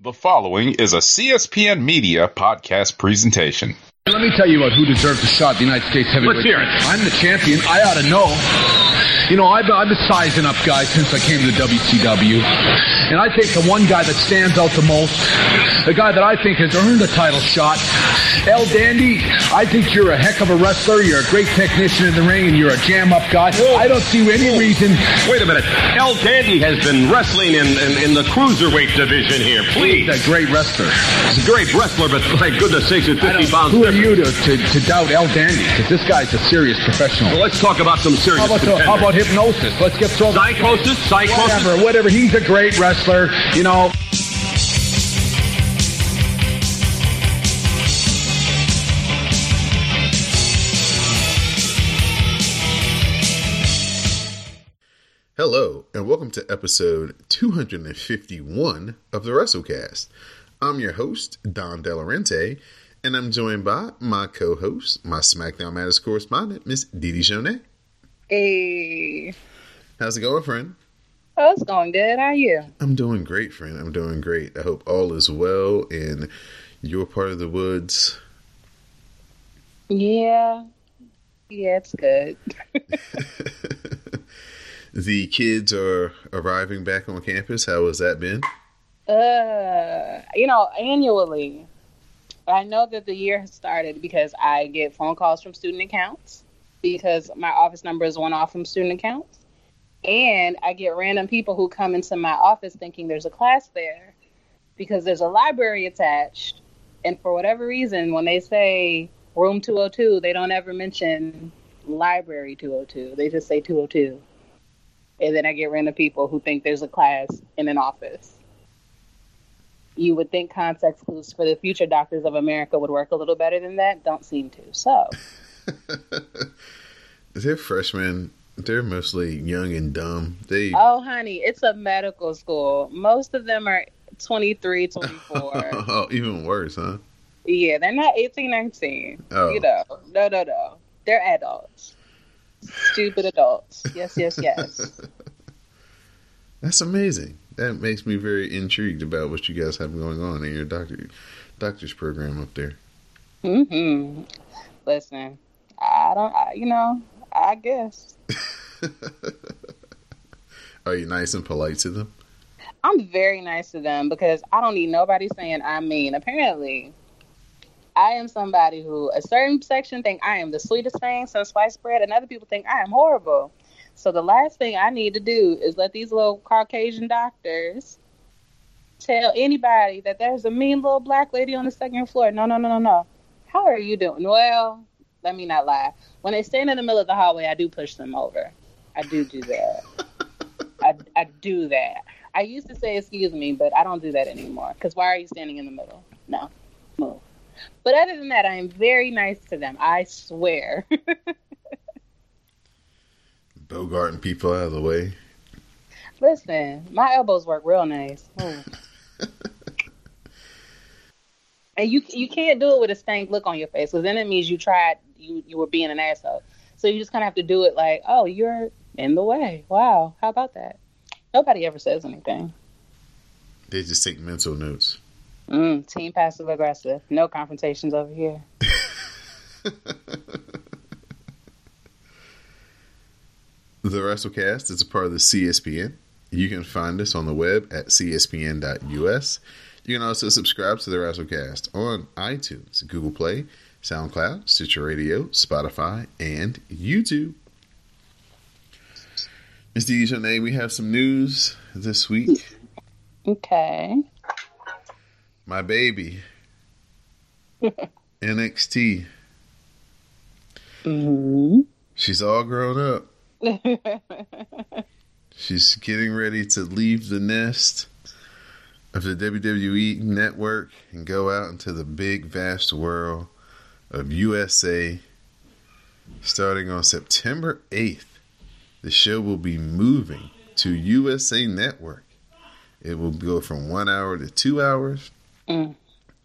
The following is a CSPN Media podcast presentation. Let me tell you about who deserves a shot at the United States heavyweight. Let's hear it. I'm the champion. I ought to know. You know, I've, I've been sizing up guys since I came to the WCW. And I think the one guy that stands out the most, the guy that I think has earned a title shot, El Dandy, I think you're a heck of a wrestler. You're a great technician in the ring, and you're a jam-up guy. I don't see any reason. Wait a minute. El Dandy has been wrestling in, in, in the cruiserweight division here. Please. He's a great wrestler. He's a great wrestler, but my goodness sakes, at 50 pounds. Who are you to, to, to doubt El Dandy? Because this guy's a serious professional. Well, let's talk about some serious How about, the, how about hypnosis? Let's get thrown. Psicosis? Psicosis? Whatever, whatever. He's a great wrestler. You know. Hello, and welcome to episode 251 of the WrassleCast. I'm your host, Don Delarente, and I'm joined by my co host, my SmackDown Matters correspondent, Miss Didi Jonet. Hey. How's it going, friend? Oh, it's going good. How are you? I'm doing great, friend. I'm doing great. I hope all is well in your part of the woods. Yeah. Yeah, it's good. the kids are arriving back on campus. How has that been? Uh, you know, annually, I know that the year has started because I get phone calls from student accounts because my office number is one off from student accounts. And I get random people who come into my office thinking there's a class there because there's a library attached. And for whatever reason, when they say room 202, they don't ever mention library 202. They just say 202. And then I get random people who think there's a class in an office. You would think context clues for the future doctors of America would work a little better than that. Don't seem to. So, They're freshmen. They're mostly young and dumb. They oh, honey, it's a medical school. Most of them are 23, 24. oh, even worse, huh? yeah, they're not 18, 19. Oh. You know, no, no, no. They're adults. Stupid adults. Yes, yes, yes. That's amazing. That makes me very intrigued about what you guys have going on in your doctor doctor's program up there. hmm Listen, I don't, I, you know, I guess. Are you nice and polite to them? I'm very nice to them because I don't need nobody saying I'm mean. Apparently, I am somebody who a certain section think I am the sweetest thing since sliced bread, and other people think I am horrible. So the last thing I need to do is let these little Caucasian doctors tell anybody that there's a mean little black lady on the second floor. No, no, no, no, no. How are you doing? Well, let me not lie. When they stand in the middle of the hallway, I do push them over. I do do that. I, I do that. I used to say excuse me, but I don't do that anymore. Because why are you standing in the middle? No, move. But other than that, I am very nice to them. I swear. Bogarting people out of the way. Listen, my elbows work real nice. And you you can't do it with a stank look on your face, because then it means you tried you you were being an asshole. So you just kind of have to do it like, oh, you're in the way. Wow, how about that? Nobody ever says anything. They just take mental notes. Mm, team passive aggressive. No confrontations over here. The WrassleCast is a part of the CSPN. You can find us on the web at cspn.us. You can also subscribe to the WrassleCast on iTunes, Google Play, SoundCloud, Stitcher Radio, Spotify, and YouTube. Ms. Dijonay, we have some news this week. Okay. My baby, NXT. hmm She's all grown up. She's getting ready to leave the nest of the WWE network and go out into the big, vast world of USA. Starting on September 8th, the show will be moving to USA Network. It will go from one hour to two hours, Mm.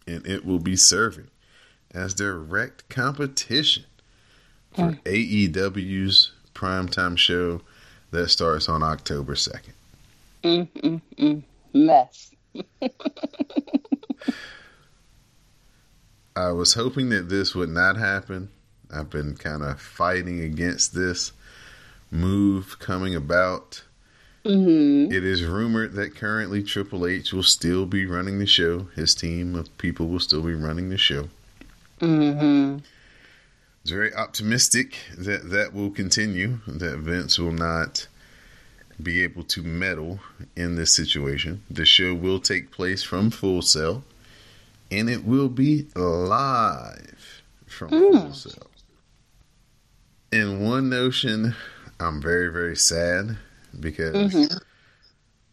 and it will be serving as direct competition for AEW's primetime show that starts on October 2nd. Mm, mm, mm. Mess. I was hoping that this would not happen. I've been kind of fighting against this move coming about. Mm-hmm. It is rumored that currently Triple H will still be running the show. His team of people will still be running the show. Mm-hmm. It's very optimistic that that will continue, that Vince will not be able to meddle in this situation. The show will take place from Full Sail, and it will be live from hmm. Full Sail. In one notion, I'm very, very sad because mm-hmm.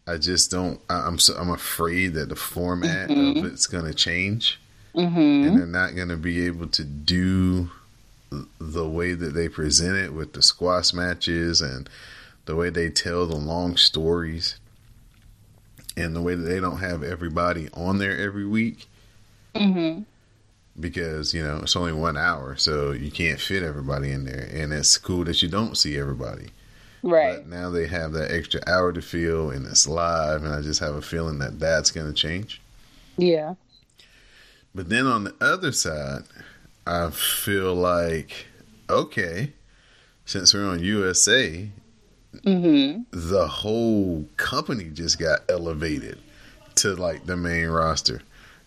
I just don't. I, I'm so, I'm afraid that the format of mm-hmm. it's going to change, Mm-hmm. and they're not going to be able to do the way that they present it with the squash matches and the way they tell the long stories and the way that they don't have everybody on there every week Mm-hmm. because you know it's only one hour so you can't fit everybody in there and it's cool that you don't see everybody Right. but now they have that extra hour to fill and it's live and i just have a feeling that that's going to change Yeah. But then on the other side, I feel like, okay, since we're on USA, Mm-hmm. the whole company just got elevated to like the main roster.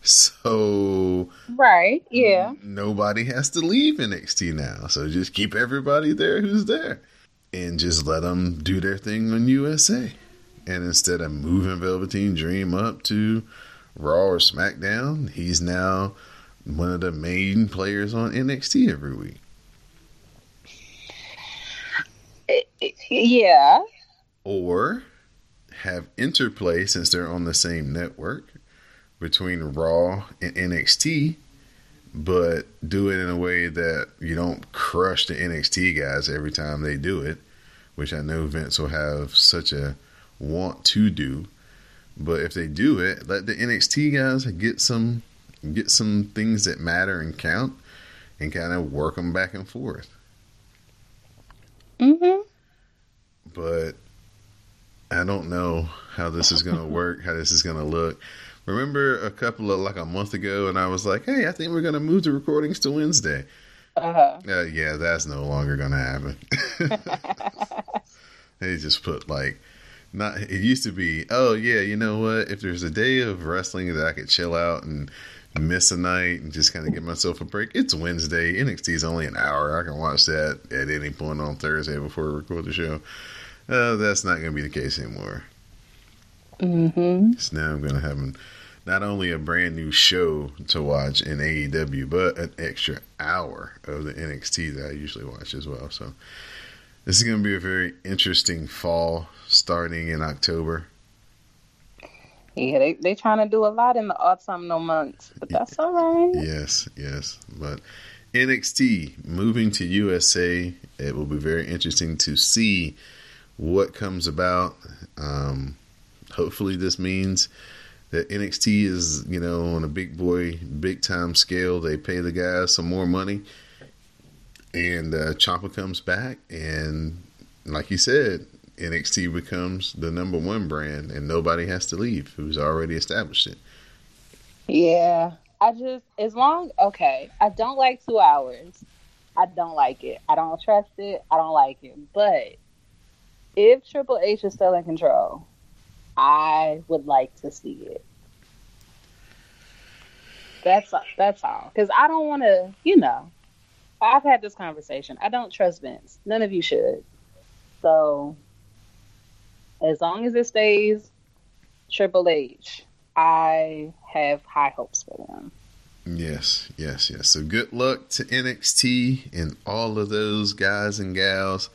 So Right. Yeah. nobody has to leave NXT now. So just keep everybody there who's there and just let them do their thing on USA. And instead of moving Velveteen Dream up to Raw or SmackDown, he's now one of the main players on NXT every week. Yeah. Or have interplay since they're on the same network between Raw and NXT, but do it in a way that you don't crush the NXT guys every time they do it, which I know Vince will have such a want to do. But if they do it, let the NXT guys get some get some things that matter and count, and kind of work them back and forth. Mm-hmm. but I don't know how this is going to work, how this is going to look. Remember a couple of like a month ago, and I was like, "Hey, I think we're going to move the recordings to Wednesday." Uh-huh. Uh, yeah, that's no longer going to happen. they just put like, not. It used to be, oh yeah, you know what? If there's a day of wrestling that I could chill out and miss a night and just kind of give myself a break, it's Wednesday. NXT is only an hour. I can watch that at any point on Thursday before we record the show. Uh, that's not going to be the case anymore. Mm-hmm. So now I'm going to have not only a brand new show to watch in AEW, but an extra hour of the NXT that I usually watch as well. So this is going to be a very interesting fall starting in October. Yeah, they they trying to do a lot in the autumnal months, but that's all right. Yes, yes. But NXT moving to USA, it will be very interesting to see what comes about. Um, hopefully, this means that NXT is, you know, on a big boy, big time scale. They pay the guys some more money, and uh, Ciampa comes back, and like you said, NXT becomes the number one brand, and nobody has to leave who's already established it. Yeah, I just as long okay. I don't like two hours. I don't like it. I don't trust it. I don't like it. But if Triple H is still in control, I would like to see it. That's that's all. Because I don't want to, you know. I've had this conversation. I don't trust Vince. None of you should. So, as long as it stays Triple H, I have high hopes for them. Yes, yes, yes. So good luck to NXT and all of those guys and gals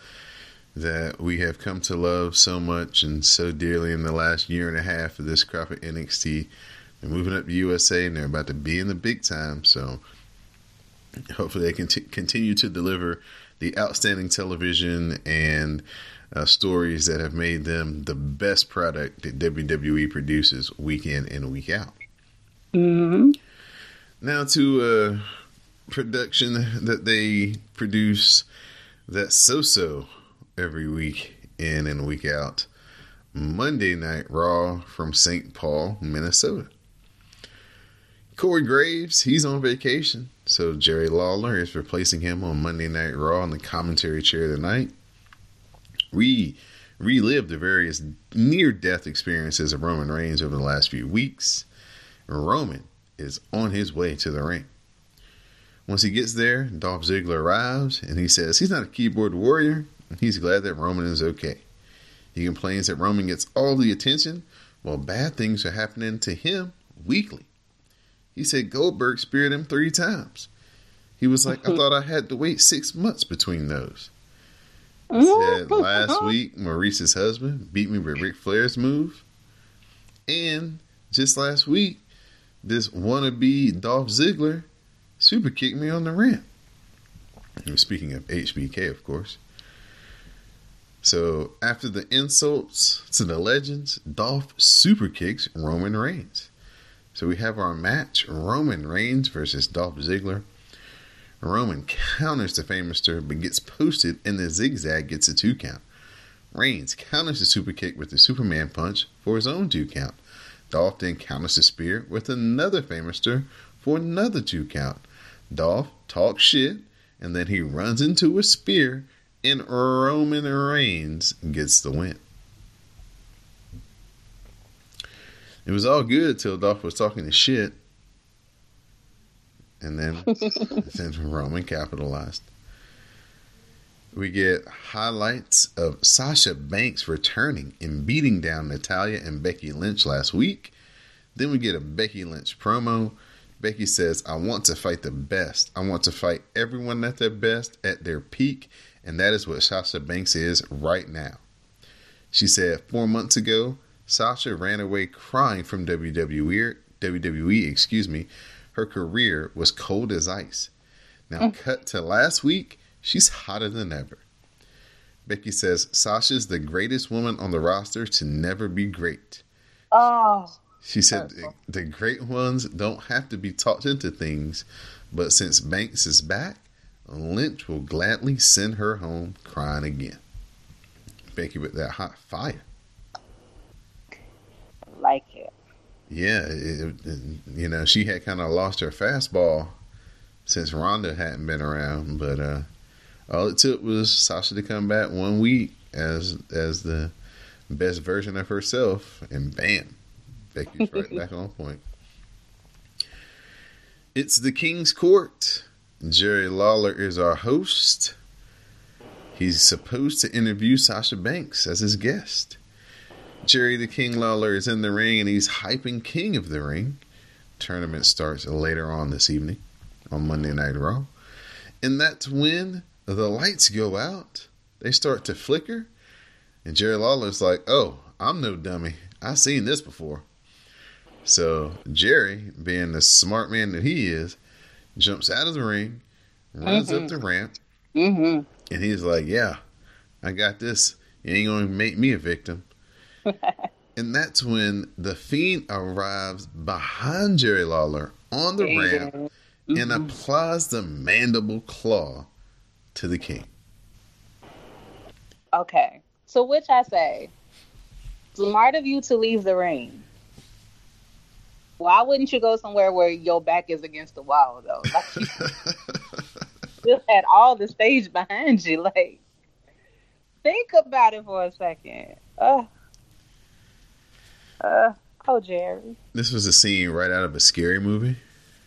that we have come to love so much and so dearly in the last year and a half of this crop of NXT. They're moving up to USA and they're about to be in the big time. So hopefully they can t- continue to deliver the outstanding television and uh, stories that have made them the best product that WWE produces week in and week out. Mm-hmm. Now to a production that they produce that's so-so every week in and week out. Monday Night Raw from St. Paul, Minnesota. Corey Graves, he's on vacation, so Jerry Lawler is replacing him on Monday Night Raw in the commentary chair tonight. We relived the various near death experiences of Roman Reigns over the last few weeks. Roman is on his way to the ring. Once he gets there, Dolph Ziggler arrives and he says he's not a keyboard warrior. He's glad that Roman is okay. He complains that Roman gets all the attention while bad things are happening to him weekly. He said Goldberg speared him three times. He was like, I thought I had to wait six months between those. He said last week Maryse's husband beat me with Ric Flair's move. And just last week, this wannabe Dolph Ziggler super kicked me on the ramp. Speaking of HBK, of course. So after the insults to the legends, Dolph super kicks Roman Reigns. So we have our match Roman Reigns versus Dolph Ziggler. Roman counters the Famouser but gets posted and the zigzag gets a two count. Reigns counters the super kick with the Superman punch for his own two count. Dolph then counters the spear with another Famouser for another two count. Dolph talks shit and then he runs into a spear and Roman Reigns gets the win. It was all good till Dolph was talking to shit. And then, then Roman capitalized. We get highlights of Sasha Banks returning and beating down Natalya and Becky Lynch last week. Then we get a Becky Lynch promo. Becky says, I want to fight the best. I want to fight everyone at their best, at their peak. And that is what Sasha Banks is right now. She said four months ago, Sasha ran away crying from WWE. WWE, excuse me. Her career was cold as ice. Now, mm. cut to last week, she's hotter than ever. Becky says Sasha's the greatest woman on the roster to never be great. Oh. She said the, the great ones don't have to be talked into things, but since Banks is back, Lynch will gladly send her home crying again. Becky with that hot fire like it. Yeah, it, it, you know, she had kind of lost her fastball since Ronda hadn't been around, but uh, all it took was Sasha to come back one week as as the best version of herself, and bam, Becky's right back on point. It's the King's Court. Jerry Lawler is our host. He's supposed to interview Sasha Banks as his guest. Jerry the King Lawler is in the ring and he's hyping King of the Ring. Tournament starts later on this evening on Monday Night Raw. And that's when the lights go out. They start to flicker. And Jerry Lawler's like, oh, I'm no dummy. I've seen this before. So Jerry, being the smart man that he is, jumps out of the ring, runs mm-hmm. up the ramp, mm-hmm. and he's like, yeah, I got this. You ain't to make me a victim. and that's when the Fiend arrives behind Jerry Lawler on the ramp mm-hmm. and applies the mandible claw to the king. Okay. So which I say, smart of you to leave the ring. Why wouldn't you go somewhere where your back is against the wall though? Like you just had all the stage behind you. Like think about it for a second. Ugh. Uh, oh, Jerry. This was a scene right out of a scary movie.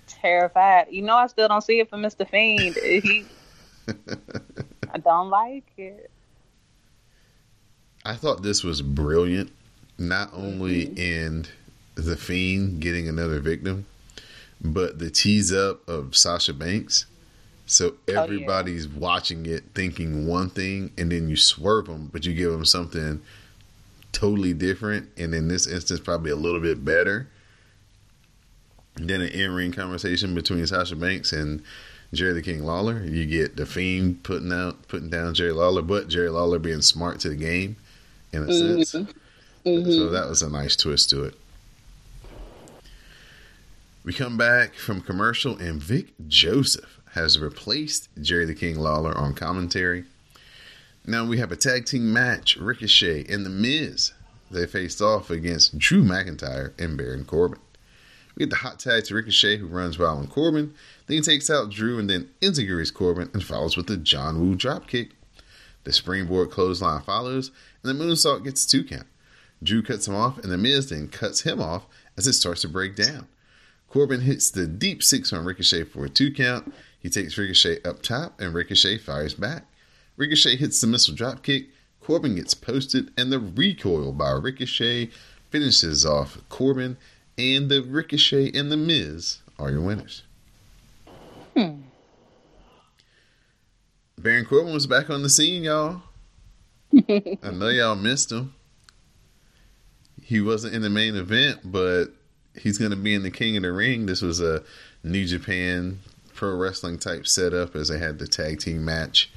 Terrified. You know, I still don't see it for Mr. Fiend. he, I don't like it. I thought this was brilliant. Not only mm-hmm. in the Fiend getting another victim, but the tease up of Sasha Banks. So everybody's oh, yeah. watching it thinking one thing, and then you swerve them, but you give them something totally different, and in this instance, probably a little bit better than an in-ring conversation between Sasha Banks and Jerry the King Lawler. You get the Fiend putting out, putting down Jerry Lawler, but Jerry Lawler being smart to the game in a mm-hmm. sense. Mm-hmm. So that was a nice twist to it. We come back from commercial, and Vic Joseph has replaced Jerry the King Lawler on commentary. Now we have a tag team match Ricochet and The Miz. They faced off against Drew McIntyre and Baron Corbin. We get the hot tag to Ricochet, who runs wild on Corbin. Then he takes out Drew and then integrates Corbin and follows with the John Woo dropkick. The springboard clothesline follows, and the moonsault gets two count. Drew cuts him off, and The Miz then cuts him off as it starts to break down. Corbin hits the deep six on Ricochet for a two count. He takes Ricochet up top, and Ricochet fires back. Ricochet hits the missile dropkick. Corbin gets posted, and the recoil by Ricochet finishes off Corbin, and the Ricochet and The Miz are your winners. Hmm. Baron Corbin was back on the scene, y'all. I know y'all missed him. He wasn't in the main event, but he's going to be in the King of the Ring. This was a New Japan Pro Wrestling type setup as they had the tag team match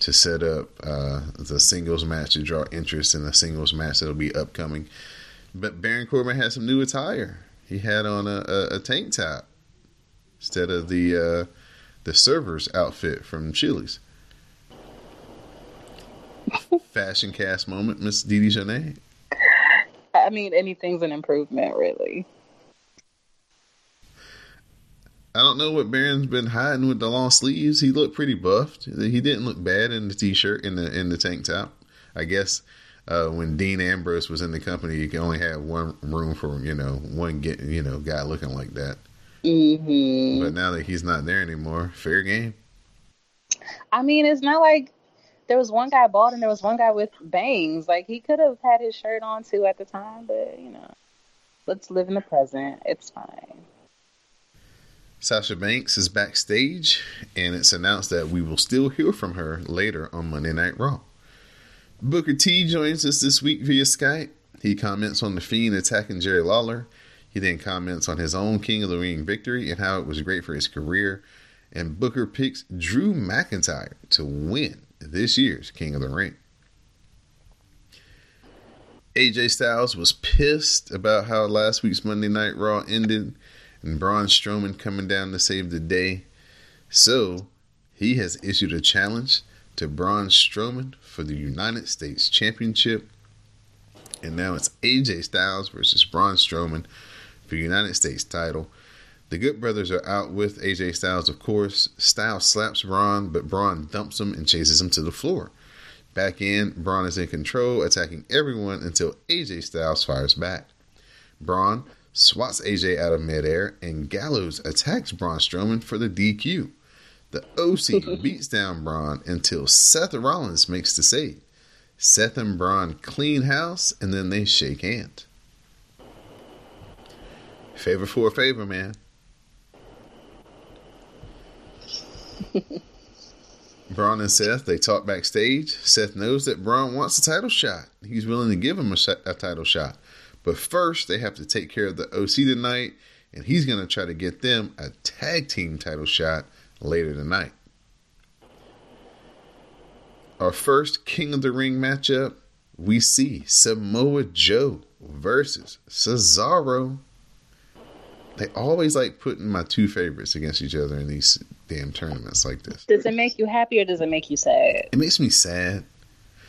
to set up uh, the singles match to draw interest in the singles match that'll be upcoming. But Baron Corbin had some new attire. He had on a, a, a tank top instead of the uh, the server's outfit from Chili's. Fashion cast moment, Miss Dee Janae. I mean, anything's an improvement, really. I don't know what Baron's been hiding with the long sleeves. He looked pretty buffed. He didn't look bad in the t-shirt in the in the tank top. I guess uh, when Dean Ambrose was in the company, you can only have one room for you know one get you know guy looking like that. hmm But now that he's not there anymore, fair game. I mean, it's not like there was one guy bald and there was one guy with bangs. Like he could have had his shirt on too at the time, but you know, let's live in the present. It's fine. Sasha Banks is backstage, and it's announced that we will still hear from her later on Monday Night Raw. Booker T joins us this week via Skype. He comments on the Fiend attacking Jerry Lawler. He then comments on his own King of the Ring victory and how it was great for his career. And Booker picks Drew McIntyre to win this year's King of the Ring. AJ Styles was pissed about how last week's Monday Night Raw ended and Braun Strowman coming down to save the day. So he has issued a challenge to Braun Strowman for the United States Championship. And now it's AJ Styles versus Braun Strowman for United States title. The Good Brothers are out with AJ Styles, of course. Styles slaps Braun, but Braun dumps him and chases him to the floor. Back in, Braun is in control, attacking everyone until AJ Styles fires back. Braun swats AJ out of midair, and Gallows attacks Braun Strowman for the DQ. The OC beats down Braun until Seth Rollins makes the save. Seth and Braun clean house, and then they shake hands. Favor for a favor, man. Braun and Seth, they talk backstage. Seth knows that Braun wants a title shot. He's willing to give him a, sh- a title shot. But first, they have to take care of the OC tonight, and he's going to try to get them a tag team title shot later tonight. Our first King of the Ring matchup, we see Samoa Joe versus Cesaro. They always like putting my two favorites against each other in these damn tournaments like this. Does it make you happy or does it make you sad? It makes me sad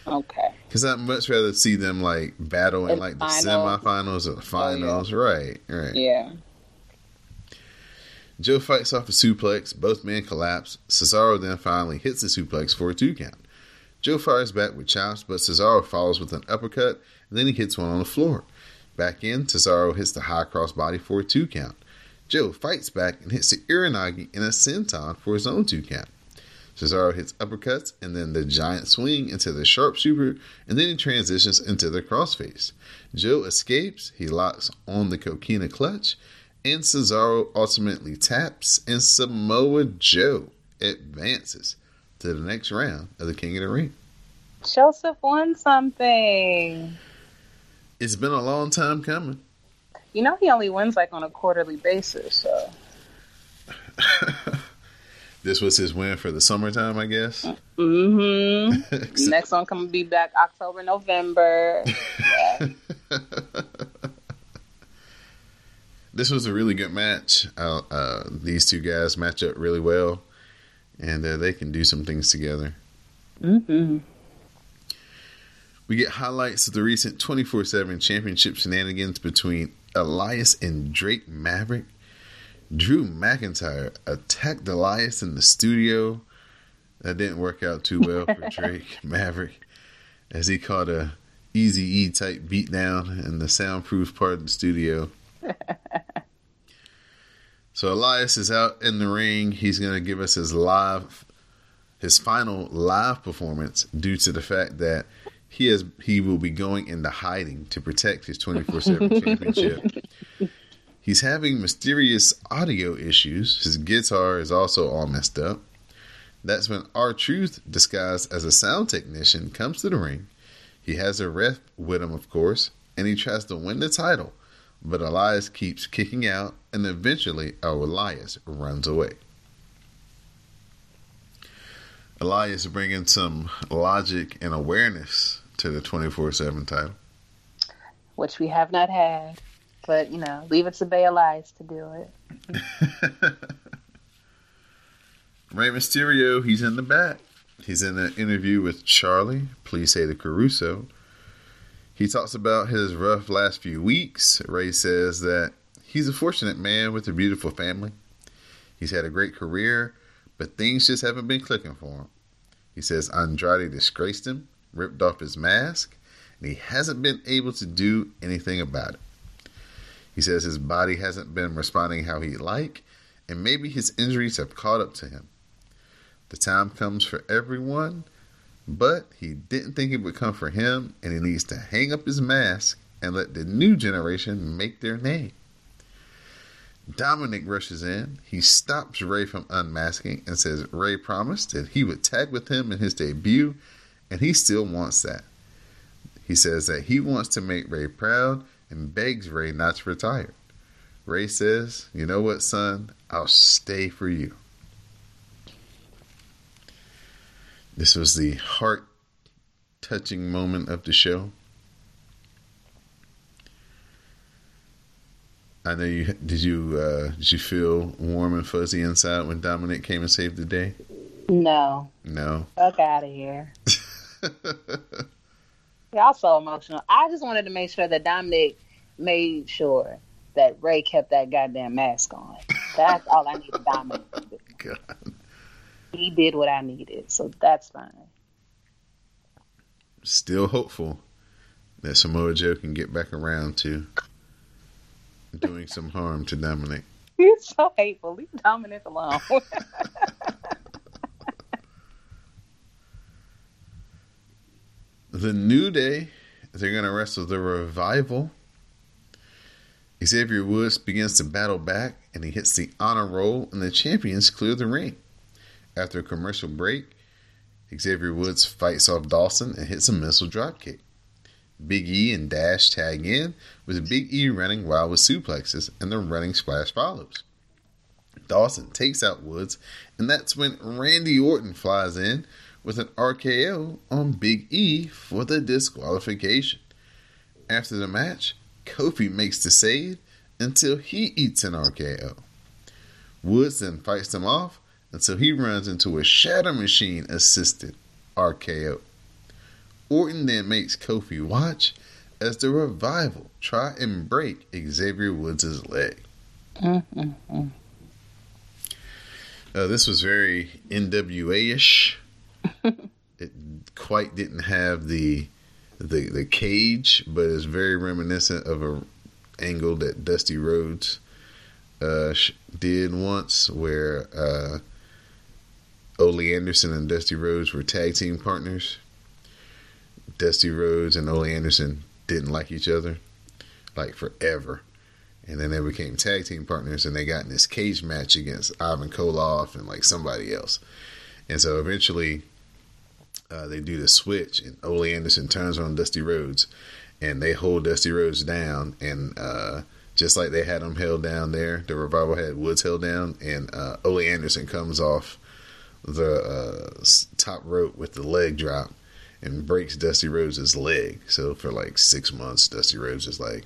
Okay. because I'd much rather see them like battle in like the final. semifinals or the oh, finals. Right, right. Yeah. Joe fights off a suplex. Both men collapse. Cesaro then finally hits the suplex for a two count. Joe fires back with chops, but Cesaro follows with an uppercut, and then he hits one on the floor. Back in, Cesaro hits the high cross body for a two count. Joe fights back and hits the uranage in a senton for his own two count. Cesaro hits uppercuts and then the giant swing into the sharpshooter, and then he transitions into the crossface. Joe escapes, he locks on the coquina clutch, and Cesaro ultimately taps, and Samoa Joe advances to the next round of the King of the Ring. Joseph won something. It's been a long time coming. You know, he only wins like on a quarterly basis, so. This was his win for the summertime, I guess. Mm-hmm. Next one coming to be back October, November. Yeah. this was a really good match. Uh, uh, these two guys match up really well, and uh, they can do some things together. mm-hmm. We get highlights of the recent 24 7 championship shenanigans between Elias and Drake Maverick. Drew McIntyre attacked Elias in the studio. That didn't work out too well for Drake Maverick as he caught a easy E type beatdown in the soundproof part of the studio. so Elias is out in the ring. He's going to give us his live, his final live performance due to the fact that he has he will be going into hiding to protect his 24/7 championship. He's having mysterious audio issues. His guitar is also all messed up. That's when R-Truth, disguised as a sound technician, comes to the ring. He has a ref with him, of course, and he tries to win the title, but Elias keeps kicking out, and eventually, Elias runs away. Elias bringing some logic and awareness to the 24 7 title. Which we have not had. But, you know, leave it to Bay Elias to do it. Rey Mysterio, he's in the back. He's in an interview with Charly, please say the Caruso. He talks about his rough last few weeks. Ray says that he's a fortunate man with a beautiful family. He's had a great career, but things just haven't been clicking for him. He says Andrade disgraced him ripped off his mask, and he hasn't been able to do anything about it. He says his body hasn't been responding how he'd like, and maybe his injuries have caught up to him. The time comes for everyone, but he didn't think it would come for him, and he needs to hang up his mask and let the new generation make their name. Dominic rushes in. He stops Rey from unmasking and says Rey promised that he would tag with him in his debut and he still wants that. He says that he wants to make Rey proud and begs Rey not to retire. Rey says, You know what, son? I'll stay for you. This was the heart touching moment of the show. I know you did you uh, did you feel warm and fuzzy inside when Dominic came and saved the day? No. No. Fuck out of here. Y'all so emotional. I just wanted to make sure that Dominic made sure that Rey kept that goddamn mask on. That's all I needed Dominic to do. God. He did what I needed, so that's fine. Still hopeful that Samoa Joe can get back around to doing some harm to Dominic. He's so hateful. Leave Dominic alone. The New Day, they're going to wrestle the Revival. Xavier Woods begins to battle back and he hits the honor roll, and the champions clear the ring. After a commercial break, Xavier Woods fights off Dawson and hits a missile dropkick. Big E and Dash tag in, with Big E running wild with suplexes, and the running splash follows. Dawson takes out Woods, and that's when Randy Orton flies in with an RKO on Big E for the disqualification. After the match, Kofi makes the save until he eats an RKO. Woods then fights him off until he runs into a Shatter Machine assisted RKO. Orton then makes Kofi watch as the revival try and break Xavier Woods' leg. Mm-hmm. Uh, this was very NWA ish it quite didn't have the the the cage, but it's very reminiscent of a angle that Dusty Rhodes uh, did once, where uh, Ole Anderson and Dusty Rhodes were tag team partners. Dusty Rhodes and Ole Anderson didn't like each other, like forever. And then they became tag team partners, and they got in this cage match against Ivan Koloff and like somebody else. And so eventually, uh, they do the switch, and Ole Anderson turns on Dusty Rhodes, and they hold Dusty Rhodes down, and uh, just like they had him held down there, the revival had Woods held down, and uh, Ole Anderson comes off the uh, top rope with the leg drop and breaks Dusty Rhodes' leg. So for like six months, Dusty Rhodes is like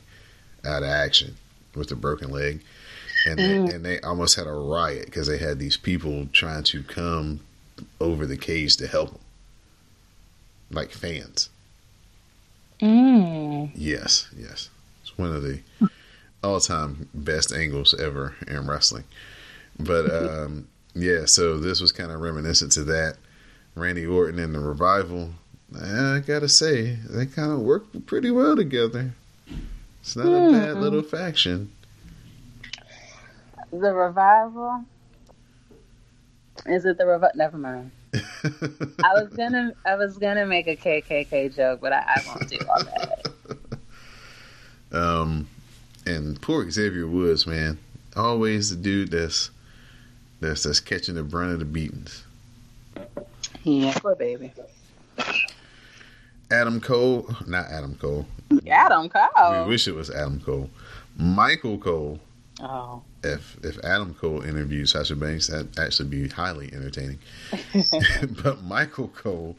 out of action with a broken leg. And mm. they, and they almost had a riot because they had these people trying to come over the cage to help him like fans. Mm. Yes, yes. It's one of the all time best angles ever in wrestling. But um, yeah, so this was kind of reminiscent to that. Randy Orton and the Revival. I gotta say, they kind of work pretty well together. It's not a bad little faction. The revival. Is it the revival? Never mind. I was gonna, I was gonna make a KKK joke, but I, I won't do all that. Um, and poor Xavier Woods, man, always the dude that's that's that's catching the brunt of the beatings. Yeah, poor baby. Adam Cole, not Adam Cole. Adam Cole. We wish it was Adam Cole. Michael Cole. Oh, If if Adam Cole interviews Sasha Banks, that'd actually be highly entertaining. but Michael Cole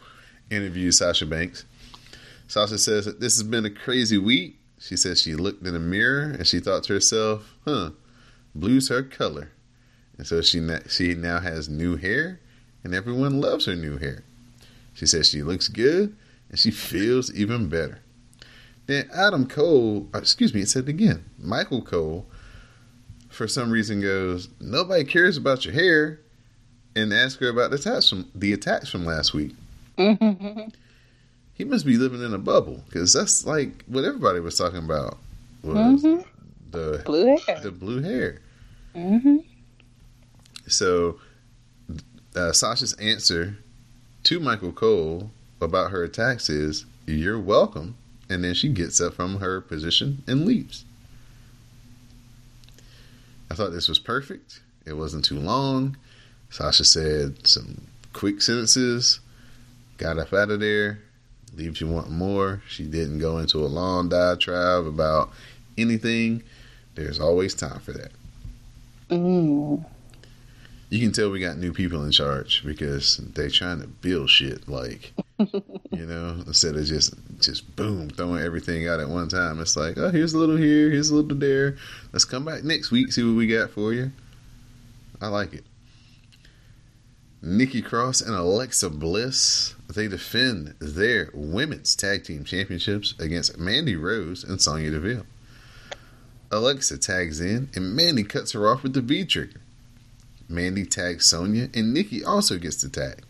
interviews Sasha Banks. Sasha says that this has been a crazy week. She says she looked in the mirror and she thought to herself, "Huh, blue's her color," and so she na- she now has new hair, and everyone loves her new hair. She says she looks good and she feels even better. Then Adam Cole, uh, excuse me, it said it again. Michael Cole, for some reason, goes, "Nobody cares about your hair," and ask her about the attacks from the attacks from last week. He must be living in a bubble because that's like what everybody was talking about was the blue hair. the blue hair. hmm So uh, Sasha's answer to Michael Cole about her attacks is, "You're welcome," and then she gets up from her position and leaves. I thought this was perfect. It wasn't too long. Sasha said some quick sentences, got up out of there, leaves you wanting more. She didn't go into a long diatribe about anything. There's always time for that. Mm. You can tell we got new people in charge because they're trying to build shit like you know, instead of just just boom throwing everything out at one time. It's like, oh, here's a little here, here's a little there. Let's come back next week, see what we got for you. I like it. Nikki Cross and Alexa Bliss they defend their women's tag team championships against Mandy Rose and Sonya Deville. Alexa tags in and Mandy cuts her off with the V trigger. Mandy tags Sonya and Nikki also gets the tag.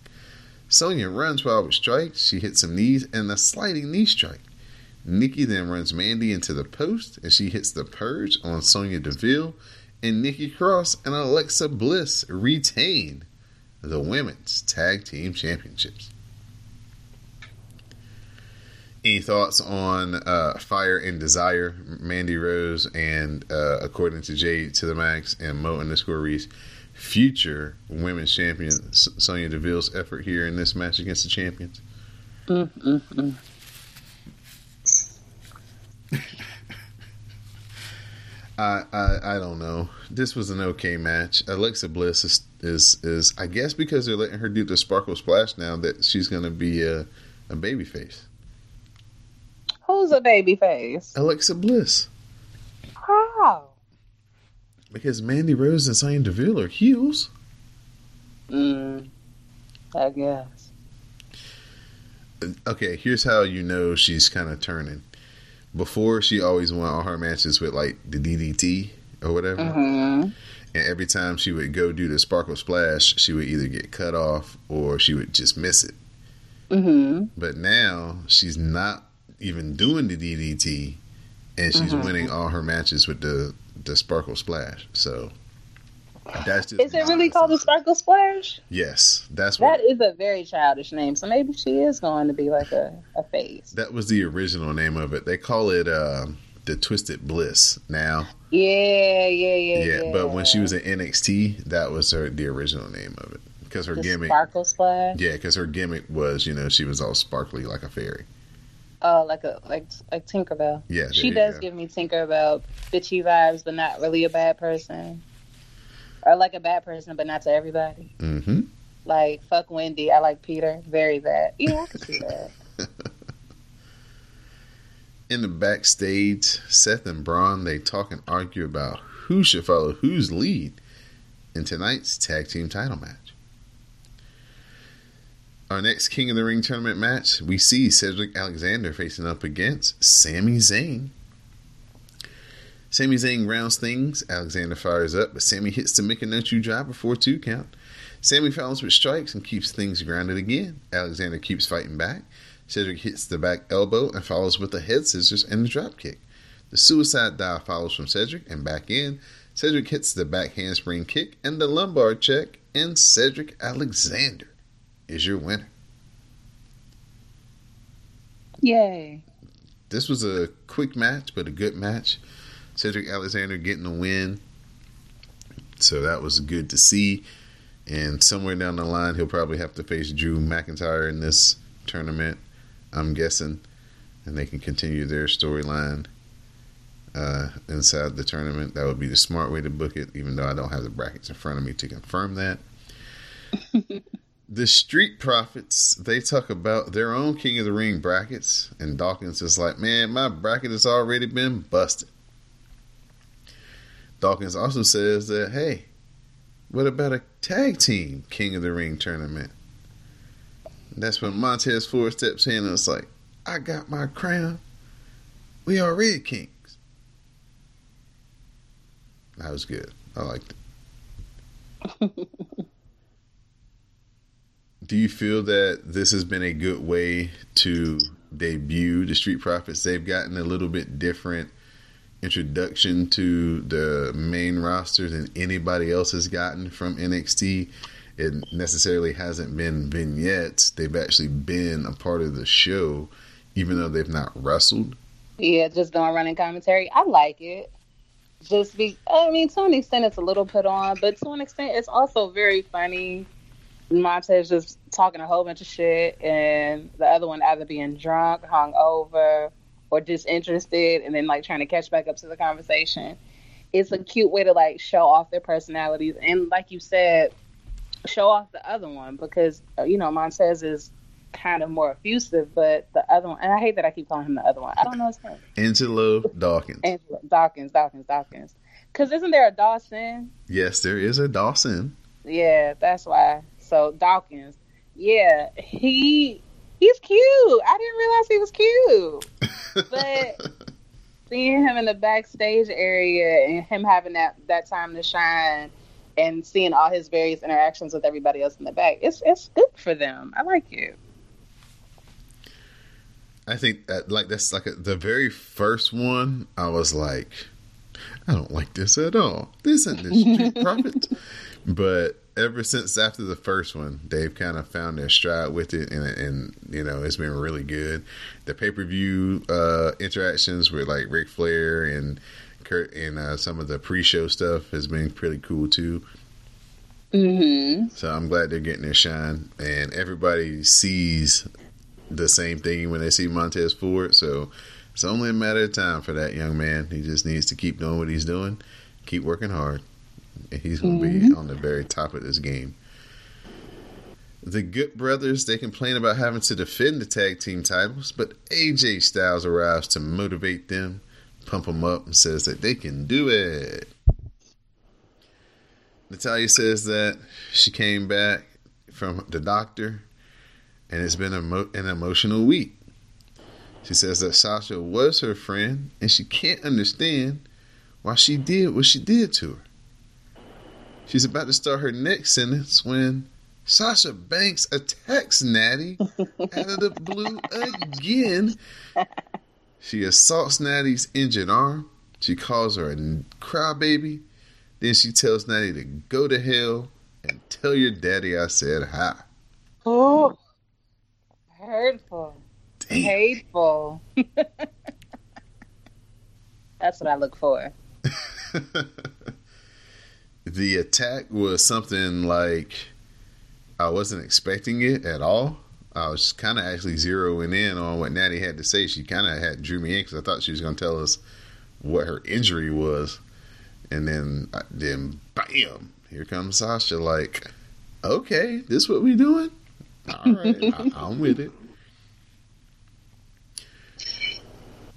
Sonya runs while with strikes. She hits some knees and a sliding knee strike. Nikki then runs Mandy into the post and she hits the purge on Sonya Deville. And Nikki Cross and Alexa Bliss retain the women's tag team championships. Any thoughts on uh, Fire and Desire, Mandy Rose, and uh, according to Jade to the Max and Mo underscore Reese, future women's champion S- Sonya Deville's effort here in this match against the champions? Mm-mm-mm. I, I I don't know. This was an okay match. Alexa Bliss is is, is I guess because they're letting her do the sparkle splash now that she's going to be a, a baby face. Who's a baby face? Alexa Bliss How? Because Mandy Rose and Sonya Deville are heels. Mm, I guess. Okay, here's how you know she's kind of turning. Before she always won all her matches with like the DDT or whatever. hmm And every time she would go do the sparkle splash, she would either get cut off or she would just miss it. Mm -hmm. But now she's not even doing the DDT, and she's Mhm. winning all her matches with the the sparkle splash. So that's just Is it really called the Sparkle Splash? Yes, that's what That is a very childish name, so maybe she is going to be like a, a face. that was the original name of it. They call it uh, the Twisted Bliss now. Yeah, yeah, yeah, Yeah, yeah. but when she was in NXT, that was her the original name of it because her the gimmick. Sparkle Splash. Yeah, because her gimmick was you know she was all sparkly like a fairy. Oh, like a like like Tinkerbell. Yeah, she does go. give me Tinkerbell bitchy vibes, but not really a bad person. Or like a bad person, but not to everybody. Mm-hmm. Like fuck Wendy, I like Peter. Very bad. Yeah, I can see that. In the backstage, Seth and Braun they talk and argue about who should follow whose lead in tonight's tag team title match. Our next King of the Ring tournament match, we see Cedric Alexander facing up against Sami Zayn. Sami Zayn rounds things. Alexander fires up, but Sami hits the Michinoku drive before two count. Sami follows with strikes and keeps things grounded again. Alexander keeps fighting back. Cedric hits the back elbow and follows with the head scissors and the drop kick. The suicide dive follows from Cedric and back in. Cedric hits the back handspring kick and the lumbar check, and Cedric Alexander is your winner. Yay. This was a quick match, but a good match. Cedric Alexander getting a win. So that was good to see. And somewhere down the line, he'll probably have to face Drew McIntyre in this tournament, I'm guessing. And they can continue their storyline uh, inside the tournament. That would be the smart way to book it, even though I don't have the brackets in front of me to confirm that. the Street Profits, they talk about their own King of the Ring brackets. And Dawkins is like, man, my bracket has already been busted. Dawkins also says that, hey, what about a tag team King of the Ring tournament? That's when Montez Ford steps in and it's like, I got my crown. We are Red Kings. That was good. I liked it. Do you feel that this has been a good way to debut the Street Profits? They've gotten a little bit different introduction to the main roster than anybody else has gotten from NXT. It necessarily hasn't been vignettes. They've actually been a part of the show, even though they've not wrestled. Yeah, just doing running commentary. I like it. Just be, I mean, to an extent, it's a little put on, but to an extent, it's also very funny. Montez just talking a whole bunch of shit, and the other one either being drunk, hung over, or disinterested and then like trying to catch back up to the conversation. It's a cute way to like show off their personalities and like you said, show off the other one because uh, you know Montez is kind of more effusive, but the other one, and I hate that I keep calling him the other one. I don't know his name. Angelo Dawkins. Angelo Dawkins, Dawkins, Dawkins. Because isn't there a Dawson? Yes, there is a Dawson. Yeah, that's why. So Dawkins, yeah, he he's cute. I didn't realize he was cute. But seeing him in the backstage area and him having that that time to shine and seeing all his various interactions with everybody else in the back, it's it's good for them. I like it. I think that like that's like a, the very first one. I was like, I don't like this at all. This isn't the Street Profits. But ever since after the first one, they've kind of found their stride with it, and, and you know it's been really good. The pay per view uh, interactions with like Ric Flair and Kurt and uh, some of the pre show stuff has been pretty cool too. Mm-hmm. So I'm glad they're getting their shine, and everybody sees the same thing when they see Montez Ford. So it's only a matter of time for that young man. He just needs to keep doing what he's doing, keep working hard. And he's going to Mm-hmm. be on the very top of this game. The Good Brothers, they complain about having to defend the tag team titles, but AJ Styles arrives to motivate them, pump them up, and says that they can do it. Natalya says that she came back from the doctor and it's been a mo- an emotional week. She says that Sasha was her friend and she can't understand why she did what she did to her. She's about to start her next sentence when Sasha Banks attacks Natty out of the blue again. She assaults Natty's injured arm. She calls her a crybaby. Then she tells Natty to go to hell and tell your daddy I said hi. Oh, hurtful, Damn. hateful. That's what I look for. the attack was something like I wasn't expecting it at all. I was kind of actually zeroing in on what Natty had to say. She kind of had drew me in because I thought she was going to tell us what her injury was, and then uh, then bam, here comes Sasha. Like, okay, this what we doing? All right, I, I'm with it.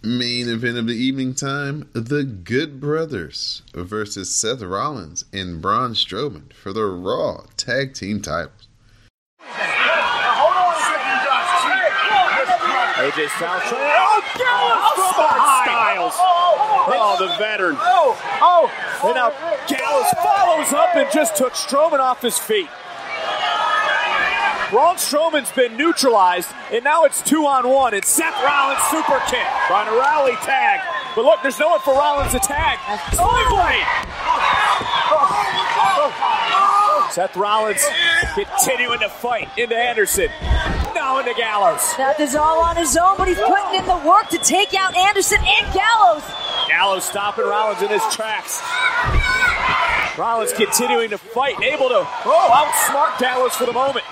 Main event of the evening time: the Good Brothers versus Seth Rollins and Braun Strowman for the Raw Tag Team titles. Hold on a second, Josh. Chief. Listen, AJ Styles trying. Oh, Gallows from behind. Styles. Oh, oh, the veteran. Oh, oh. And now Gallows follows up and just took Strowman off his feet. Braun Strowman's been neutralized, and now it's two on one. It's Seth Rollins super kick. Trying to rally tag. But look, there's no one for Rollins to tag. Sling blade. Seth Rollins continuing to fight into Anderson. Now into Gallows. Seth is all on his own, but he's putting in the work to take out Anderson and Gallows. Gallows stopping Rollins in his tracks. Rollins continuing to fight able to oh, outsmart Gallows for the moment.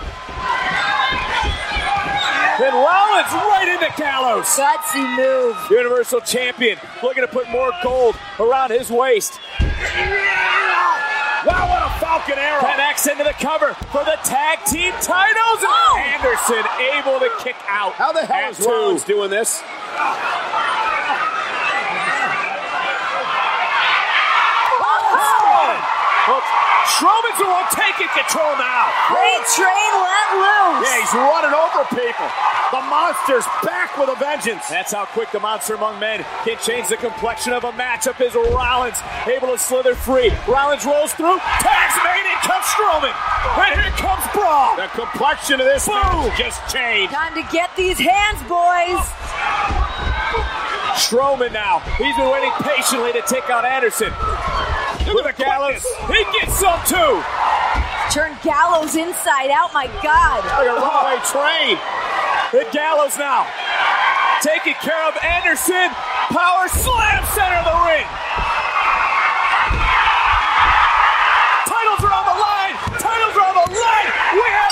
Then Rollins right into Gallows. Gutsy move. Universal Champion looking to put more gold around his waist. Wow, what a Falcon arrow. Connects into the cover for the tag team titles. Oh. Anderson able to kick out. How the hell is two. Rollins doing this? Oh! Well, Strowman's the one taking control now. Great train let loose. Yeah, he's running over people. The monster's back with a vengeance. That's how quick the monster among men can change the complexion of a matchup. Is Rollins able to slither free? Rollins rolls through, tags made, in comes Strowman, and here comes Braun. The complexion of this Boom. just changed. Time to get these hands, boys. Strowman now. He's been waiting patiently to take out Anderson. With the Gallows, he gets some too. Turn Gallows inside out, my God. Like a runaway train. The Gallows now. Taking care of Anderson. Power slam center of the ring. Titles are on the line. Titles are on the line. We have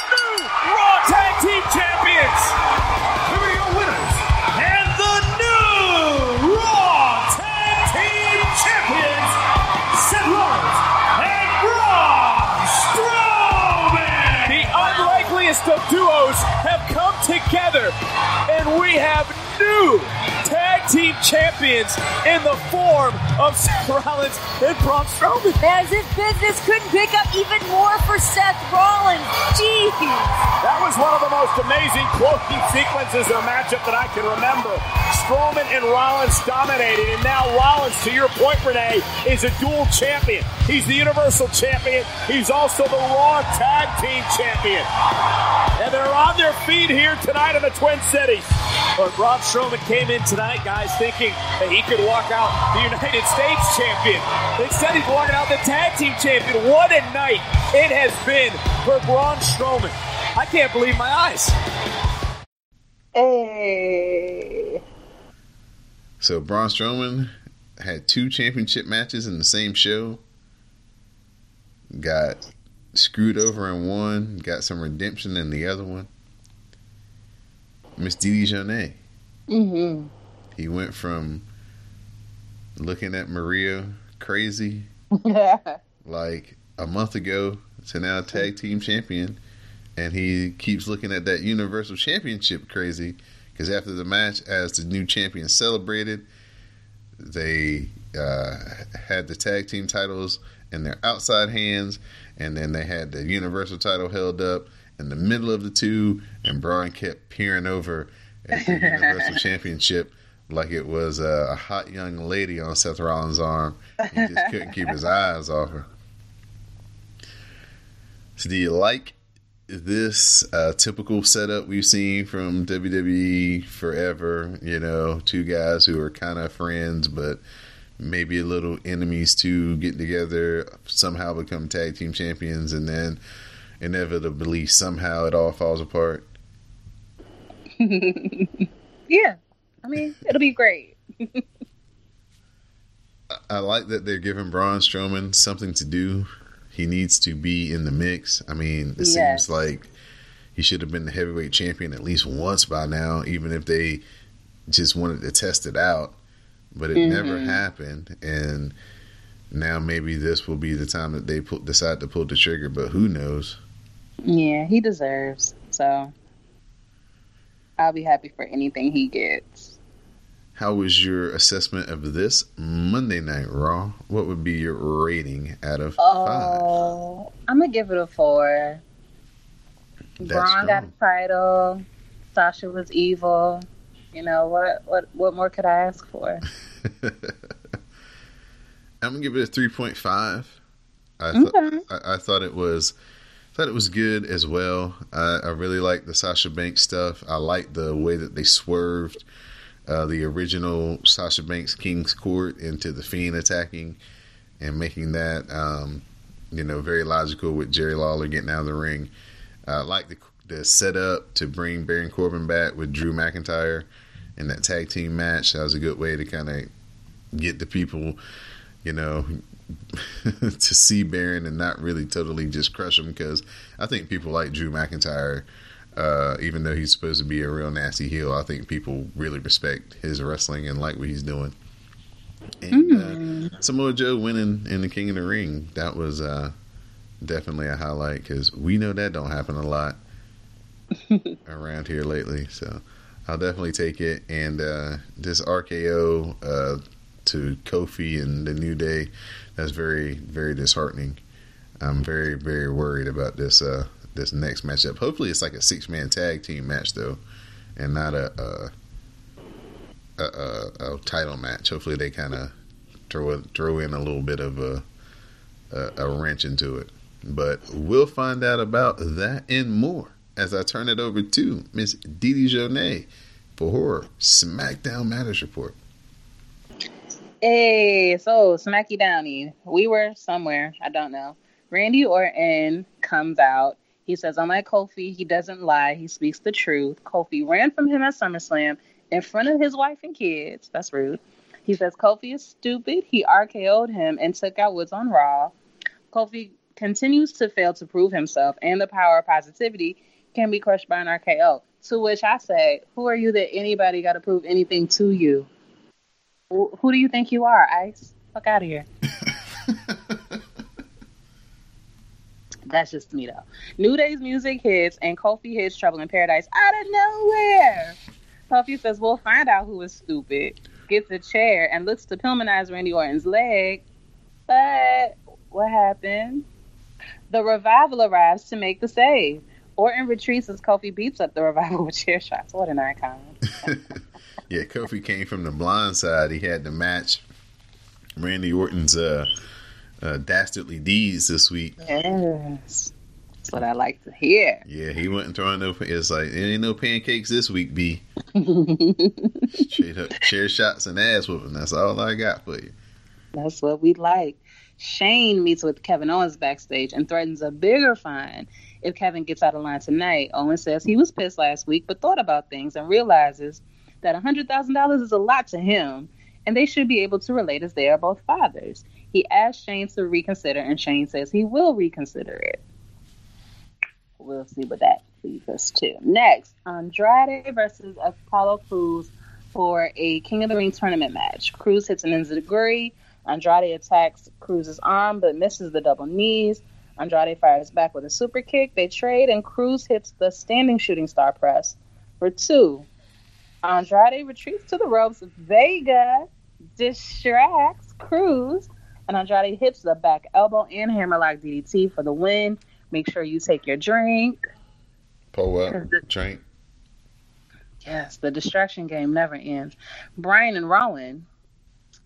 duos have come together, and we have new tag team champions in the form of Seth Rollins and Braun Strowman. As if business couldn't pick up even more for Seth Rollins. Jeez. That was one of the most amazing closing sequences in a matchup that I can remember. Strowman and Rollins dominated, and now Rollins, to your point, Renee, is a dual champion. He's the Universal Champion. He's also the Raw Tag Team Champion. And they're on their feet here tonight in the Twin Cities. But Braun Strowman came in tonight, guys, thinking that he could walk out the United States champion. Instead, he's walking out the tag team champion. What a night it has been for Braun Strowman. I can't believe my eyes. Hey. So Braun Strowman had two championship matches in the same show. Got screwed over in one, got some redemption in the other one. Miss Didi. Mm-hmm. He went from looking at Maria crazy yeah. like a month ago to now tag team champion. And he keeps looking at that Universal Championship crazy because after the match, as the new champion celebrated, they uh, had the tag team titles in their outside hands, and then they had the Universal title held up in the middle of the two, and Braun kept peering over at the Universal Championship like it was a, a hot young lady on Seth Rollins' arm. He just couldn't keep his eyes off her. So, do you like this uh, typical setup we've seen from WWE forever? You know, two guys who are kind of friends, but maybe a little enemies to get together, somehow become tag team champions, and then inevitably somehow it all falls apart. yeah. I mean, it'll be great. I like that they're giving Braun Strowman something to do. He needs to be in the mix. I mean, it seems like he should have been the heavyweight champion at least once by now, even if they just wanted to test it out. But it never Mhm. happened, and now maybe this will be the time that they pull, decide to pull the trigger. But who knows? Yeah, he deserves. So I'll be happy for anything he gets. How was your assessment of this Monday Night Raw? What would be your rating out of five? Oh, I'm gonna give it a four. That's Braun got a title. Sasha was evil. You know what? What? What more could I ask for? I'm gonna give it a three point five. I thought Okay. I, I thought it was thought it was good as well. I, I really like the Sasha Banks stuff. I like the way that they swerved uh, the original Sasha Banks King's Court into the Fiend attacking and making that um, you know very logical with Jerry Lawler getting out of the ring. I like the the setup to bring Baron Corbin back with Drew McIntyre in that tag team match. That was a good way to kind of get the people, you know, to see Baron and not really totally just crush him because I think people like Drew McIntyre, uh, even though he's supposed to be a real nasty heel, I think people really respect his wrestling and like what he's doing. And uh, Samoa Joe winning in the King of the Ring, that was uh, definitely a highlight because we know that don't happen a lot around here lately. So I'll definitely take it. And uh, this RKO uh, to Kofi and the New Day, that's very, very disheartening. I'm very, very worried about this uh, this next matchup. Hopefully, it's like a six man tag team match though, and not a a, a, a, title match. Hopefully, they kind of throw throw in a little bit of a, a a wrench into it. But we'll find out about that and more as I turn it over to Miss Didi Jonay for her SmackDown Matters report. Hey, so Smacky Downy, we were somewhere, I don't know. Randy Orton comes out. He says, unlike Kofi, he doesn't lie. He speaks the truth. Kofi ran from him at SummerSlam in front of his wife and kids. That's rude. He says Kofi is stupid. He RKO'd him and took out Woods on Raw. Kofi continues to fail to prove himself, and the power of positivity can be crushed by an RKO. To which I say, who are you that anybody got to prove anything to you? Who who do you think you are, Ice? Fuck out of here. That's just me though. New Day's music hits and Kofi hits Trouble in Paradise out of nowhere. Kofi says, We'll find out who is stupid. Gets a chair and looks to Pillmanize Randy Orton's leg. But what happened? The revival arrives to make the save. Orton retreats as Kofi beats up the revival with chair shots. What an icon. yeah, Kofi came from the blind side. He had to match Randy Orton's uh, uh, dastardly deeds this week. Yes. That's what I like to hear. Yeah, he wasn't throwing no. It's like there ain't no pancakes this week, B. Straight up chair shots and ass whooping. That's all I got for you. That's what we like. Shane meets with Kevin Owens backstage and threatens a bigger fine if Kevin gets out of line tonight. Owen says he was pissed last week, but thought about things and realizes that $100,000 is a lot to him, and they should be able to relate as they are both fathers. He asks Shane to reconsider, and Shane says he will reconsider it. We'll see what that leads us to. Next, Andrade versus Apollo Cruz for a King of the Ring tournament match. Cruz hits an enziguri. Andrade attacks Cruz's arm but misses the double knees. Andrade fires back with a super kick. They trade, and Cruz hits the standing shooting star press for two. Andrade retreats to the ropes. Vega distracts Cruz, and Andrade hits the back elbow and hammerlock DDT for the win. Make sure you take your drink. Pull up, drink. Yes, the distraction game never ends. Bryan and Rowan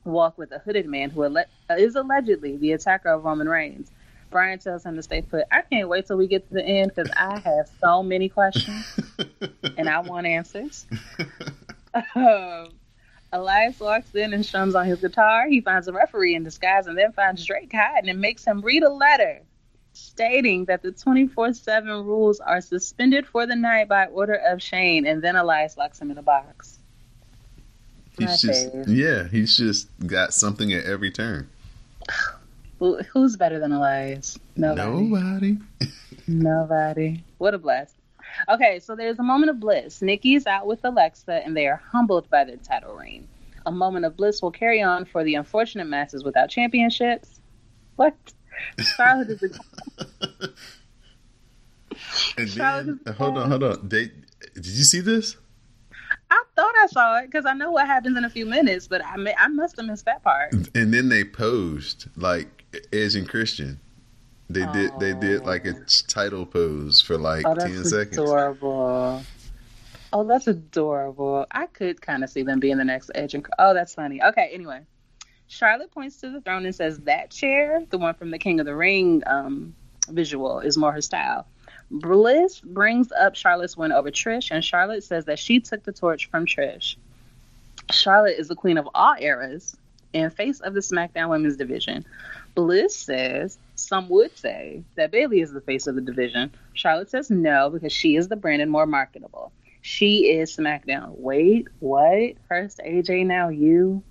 walk with a hooded man who is allegedly the attacker of Roman Reigns. Bryan tells him to stay put. I can't wait till we get to the end because I have so many questions and I want answers. um, Elias walks in and strums on his guitar. He finds a referee in disguise and then finds Drake hiding and makes him read a letter stating that the 24 7 rules are suspended for the night by order of Shane. And then Elias locks him in a box. My He's just yeah, he's just got something at every turn. Who, who's better than Elias? Nobody. Nobody. Nobody. What a blast. Okay, so there's a moment of bliss. Nikki's out with Alexa, and they are humbled by their title reign. A moment of bliss will carry on for the unfortunate masses without championships. What? Charlotte is a And then, hold on, hold on. They, did you see this? I thought I saw it because I know what happens in a few minutes, but I may, I must have missed that part. And then they posed like Edge and Christian. They did they did like a title pose for like Oh, ten that's seconds. adorable. Oh, that's adorable. I could kind of see them being the next Edge and oh, that's funny. Okay, anyway. Charlotte points to the throne and says that chair, the one from the King of the Ring um, visual, is more her style. Bliss brings up Charlotte's win over Trish, and Charlotte says that she took the torch from Trish. Charlotte is the queen of all eras and face of the SmackDown Women's Division. Bliss says some would say that Bayley is the face of the division. Charlotte says no because she is the brand and more marketable. She is SmackDown. Wait, what? First AJ, now you?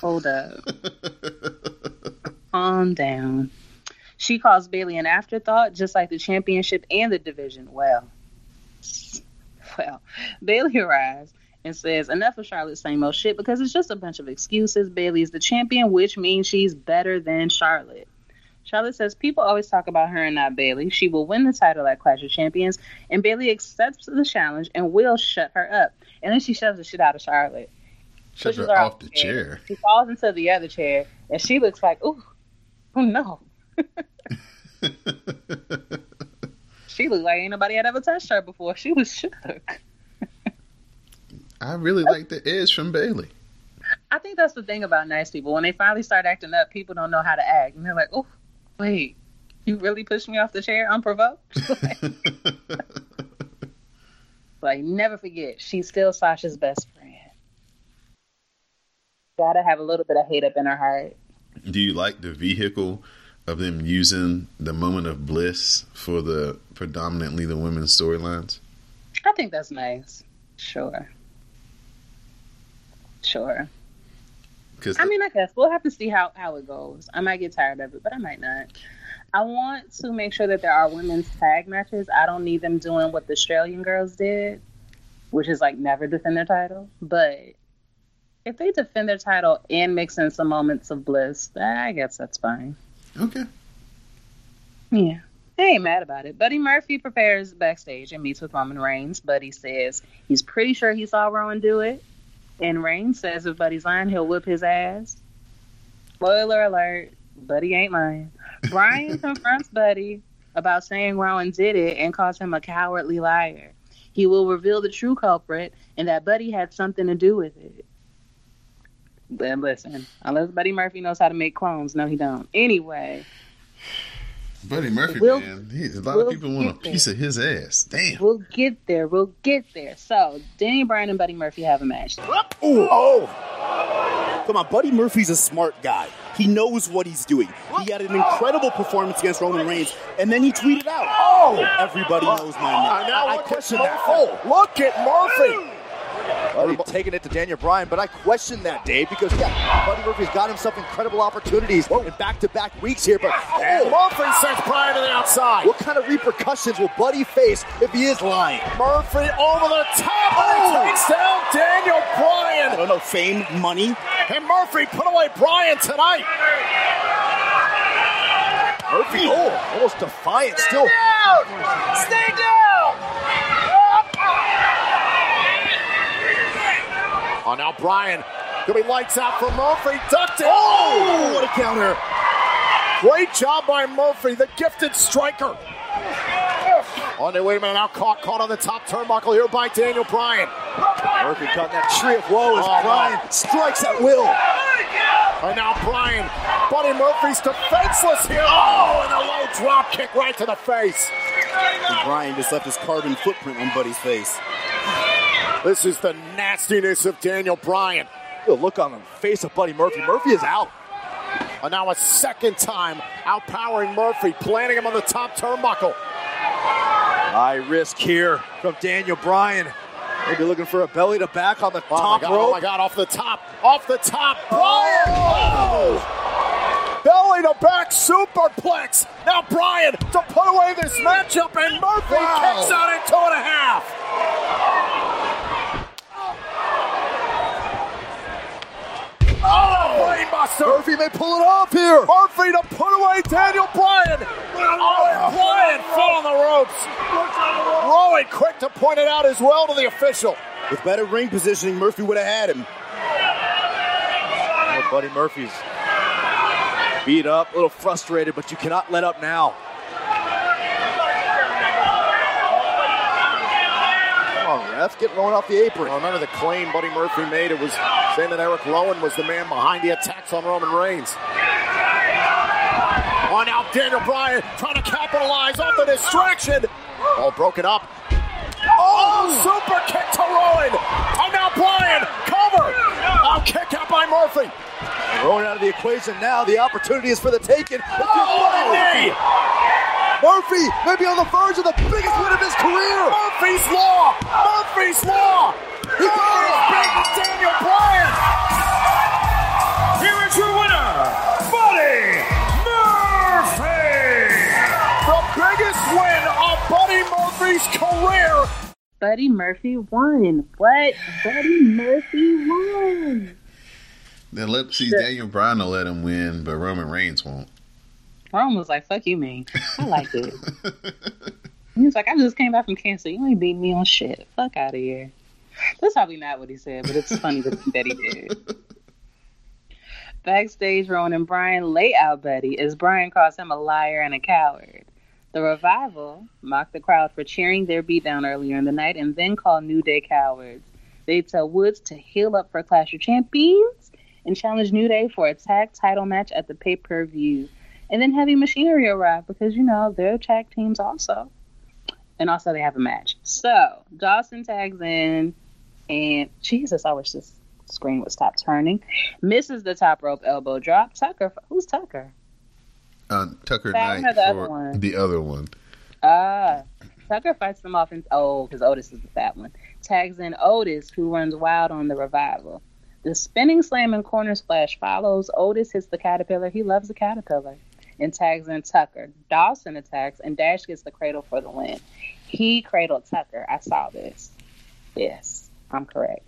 Hold up. Calm down. She calls Bayley an afterthought, just like the championship and the division. Well, well, Bayley arrives and says enough of Charlotte's same old shit because it's just a bunch of excuses. Bayley is the champion, which means she's better than Charlotte. Charlotte says people always talk about her and not Bayley. She will win the title at Clash of Champions, and Bayley accepts the challenge and will shut her up. And then she shoves the shit out of Charlotte. Shut pushes her off the chair. She falls into the other chair, and she looks like, ooh, oh no. she looked like ain't nobody had ever touched her before. She was shook. I really like the edge from Bayley. I think that's the thing about nice people. When they finally start acting up, people don't know how to act. And they're like, oh, wait, you really pushed me off the chair unprovoked? like, never forget, she's still Sasha's best friend. Gotta have a little bit of hate up in her heart. Do you like the vehicle of them using the moment of bliss for the predominantly the women's storylines? I think that's nice. Sure. Sure. Because I mean, I guess we'll have to see how, how it goes. I might get tired of it, but I might not. I want to make sure that there are women's tag matches. I don't need them doing what the Australian girls did, which is like never defend their title. But if they defend their title and mix in some moments of bliss, I guess that's fine. okay, Yeah. I ain't mad about it. Buddy Murphy prepares backstage and meets with Roman Reigns. Buddy says he's pretty sure he saw Rowan do it. And Reigns says if Buddy's lying, he'll whip his ass. Spoiler alert, Buddy ain't lying. Bryan confronts Buddy about saying Rowan did it and calls him a cowardly liar. He will reveal the true culprit and that Buddy had something to do with it. But listen, unless Buddy Murphy knows how to make clones, no, he don't. Anyway, Buddy Murphy, We'll- man, he, a lot we'll of people want a get there. piece of his ass. Damn. We'll get there. We'll get there. So, Danny Bryan and Buddy Murphy have a match. Ooh, oh. Come on, Buddy Murphy's a smart guy. He knows what he's doing. He had an incredible performance against Roman Reigns, and then he tweeted out, "Oh, everybody knows my ah, name." now I, I question that. Murphy. Oh, look at Murphy. Buddy taking it to Daniel Bryan, but I question that, Dave, because yeah, Buddy Murphy's got himself incredible opportunities Whoa. in back-to-back weeks here, but oh. And oh, Murphy sends Bryan to the outside. what kind of repercussions will Buddy face if he is lying? Murphy over the top, and he Oh. takes down Daniel I Bryan. Oh, don't know, fame, money. And Murphy put away Bryan tonight. Murphy, oh, almost defiant still. down! Stay down! Oh, now Bryan. Gonna be lights out for Murphy. Ducked it. Oh, what a counter. Great job by Murphy, the gifted striker. Oh, no, wait a minute. Now caught, caught on the top turnbuckle here by Daniel Bryan. Murphy caught that tree of woe as Oh, Bryan strikes at will. And now Bryan. Buddy Murphy's defenseless here. Oh, and a low drop kick right to the face. And Bryan just left his carbon footprint on Buddy's face. This is the nastiness of Daniel Bryan. The look on the face of Buddy Murphy. Murphy is out. And now a second time outpowering Murphy, planting him on the top turnbuckle. High risk here from Daniel Bryan. Maybe looking for a belly to back on the Oh top God, oh rope. oh my God, off the top, off the top, Bryan! Oh! Belly to back superplex. Now Bryan to put away this matchup, and Murphy Wow. kicks out at two and a half. Oh, brainbuster! Murphy may pull it off here. Murphy to put away Daniel Bryan. Oh, and Bryan fell on the ropes. Rowan quick to point it out as well to the official. With better ring positioning, Murphy would have had him. Oh, Buddy Murphy's beat up, a little frustrated, but you cannot let up now. On, ref. Get Rowan off the apron. Well, remember the claim Buddy Murphy made? It was saying that Eric Rowan was the man behind the attacks on Roman Reigns. On out, Daniel Bryan trying to capitalize off the distraction. All broken up. Oh, super kick to Rowan. And now Bryan, cover. Oh, kick out by Murphy. Rowan out of the equation now. The opportunity is for the taking. Oh, what a knee. Murphy may be on the verge of the biggest win of his career. Murphy's Law. Murphy's Law. He is beating Daniel Bryan. Here is your winner, Buddy Murphy. The biggest win of Buddy Murphy's career. Buddy Murphy won. What? Buddy Murphy won. Then let see Daniel Bryan will let him win, but Roman Reigns won't. Rome was like, fuck you, man. I like it. he was like, I just came back from cancer. You ain't beat me on shit. Fuck out of here. That's probably not what he said, but it's funny to think that he did. Backstage, Rowan and Bryan lay out Buddy as Bryan calls him a liar and a coward. The revival mocked the crowd for cheering their beatdown earlier in the night and then called New Day cowards. They tell Woods to heal up for Clash of Champions and challenge New Day for a tag title match at the pay per view. And then Heavy Machinery arrive because, you know, they're tag teams also. And also they have a match. So Dawson tags in and Jesus, I wish this screen would stop turning. Misses the top rope elbow drop. Tucker, who's Tucker? Uh, Tucker Knight the other for one? the other one. Ah, Tucker fights them off, and oh, because Otis is the fat one. Tags in Otis, who runs wild on the revival. The spinning slam and corner splash follows. Otis hits the caterpillar. He loves the caterpillar. And tags in Tucker. Dawson attacks, and Dash gets the cradle for the win. He cradled Tucker. I saw this. Yes, I'm correct.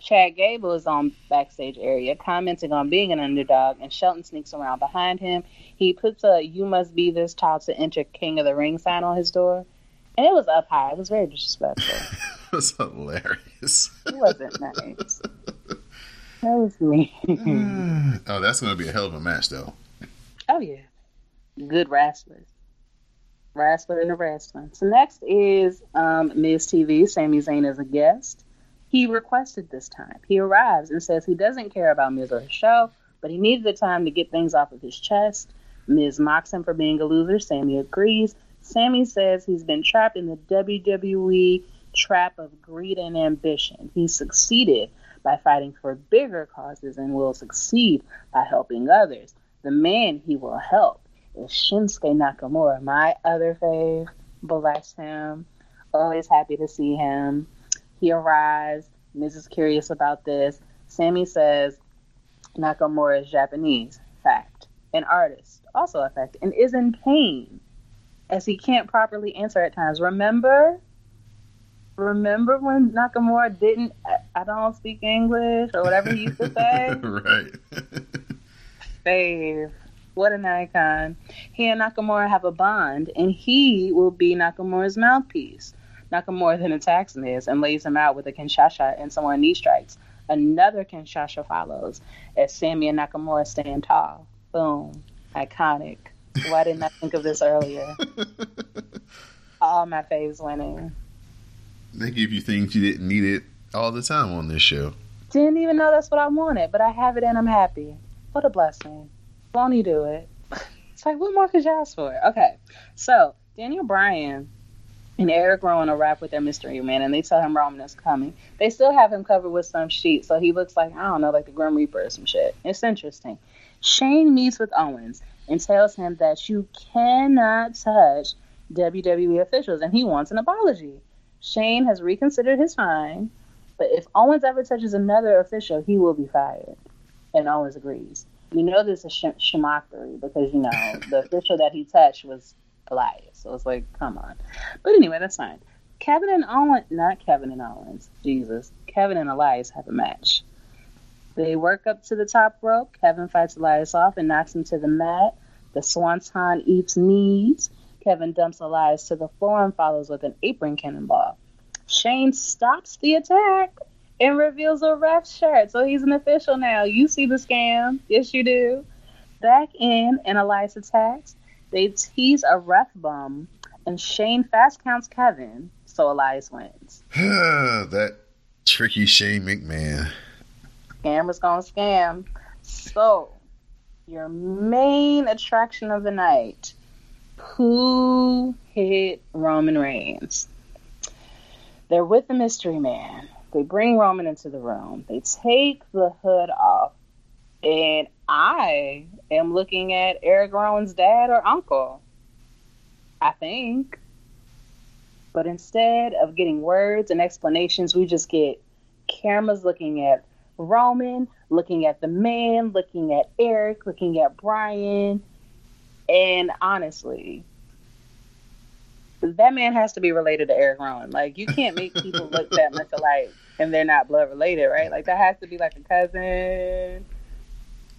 Chad Gable is on backstage area commenting on being an underdog, and Shelton sneaks around behind him. He puts a "You must be this tall to enter King of the Ring" sign on his door, and it was up high. It was very disrespectful. It was hilarious. It wasn't nice. That was me. oh, that's going to be a hell of a match, though. oh yeah, good wrestlers. Wrestler in the wrestling. So next is um, Miz TV. Sami Zayn is a guest. He requested this time. He arrives and says he doesn't care about Miz or his show, but he needed the time to get things off of his chest. Miz mocks him for being a loser. Sami agrees. Sami says he's been trapped in the WWE trap of greed and ambition. He succeeded by fighting for bigger causes and will succeed by helping others. The man he will help Shinsuke Nakamura, my other fave. Bless him. Always happy to see him. He arrives. Miz is curious about this. Sami says Nakamura is Japanese. Fact. An artist. Also a fact. And is in pain as he can't properly answer at times. Remember? Remember when Nakamura didn't, I, I don't speak English or whatever he used to say? right. Fave. What an icon. He and Nakamura have a bond, and he will be Nakamura's mouthpiece. Nakamura then attacks Miz and lays him out with a Kinshasa and some more knee strikes. Another Kinshasa follows as Sami and Nakamura stand tall. Boom. Iconic. Why didn't I think of this earlier? All my faves winning. They give you things you didn't need it all the time on this show. Didn't even know that's what I wanted, but I have it and I'm happy. What a blessing. Won't he do it? It's like, what more could you ask for? Okay, so Daniel Bryan and Eric Rowan arrive with their mystery man, and they tell him Roman is coming. They still have him covered with some sheet, so he looks like, I don't know, like the Grim Reaper or some shit. It's interesting. Shane meets with Owens and tells him that you cannot touch WWE officials, and he wants an apology. Shane has reconsidered his fine, but if Owens ever touches another official, he will be fired. And Owens agrees. You know this is sh- because, you know, the official that he touched was Elias. So it's like, come on. But anyway, that's fine. Kevin and Owens, not Kevin and Owens, Jesus. Kevin and Elias have a match. They work up to the top rope. Kevin fights Elias off and knocks him to the mat. The Swanton eats knees. Kevin dumps Elias to the floor and follows with an apron cannonball. Shane stops the attack and reveals a ref shirt. So he's an official now. You see the scam. Yes, you do. Back in, and Elias attacks. They tease a ref bum, and Shane fast counts Kevin. So Elias wins. that tricky Shane McMahon. Scammer's gonna scam. So, your main attraction of the night. Who hit Roman Reigns? They're with the mystery man. They bring Roman into the room. They take the hood off. And I am looking at Eric Rowan's dad or uncle. I think. But instead of getting words and explanations, we just get cameras looking at Roman, looking at the man, looking at Eric, looking at Bryan. And honestly, that man has to be related to Eric Rowan. Like, you can't make people look that much alike and they're not blood related, right? Like, that has to be like a cousin.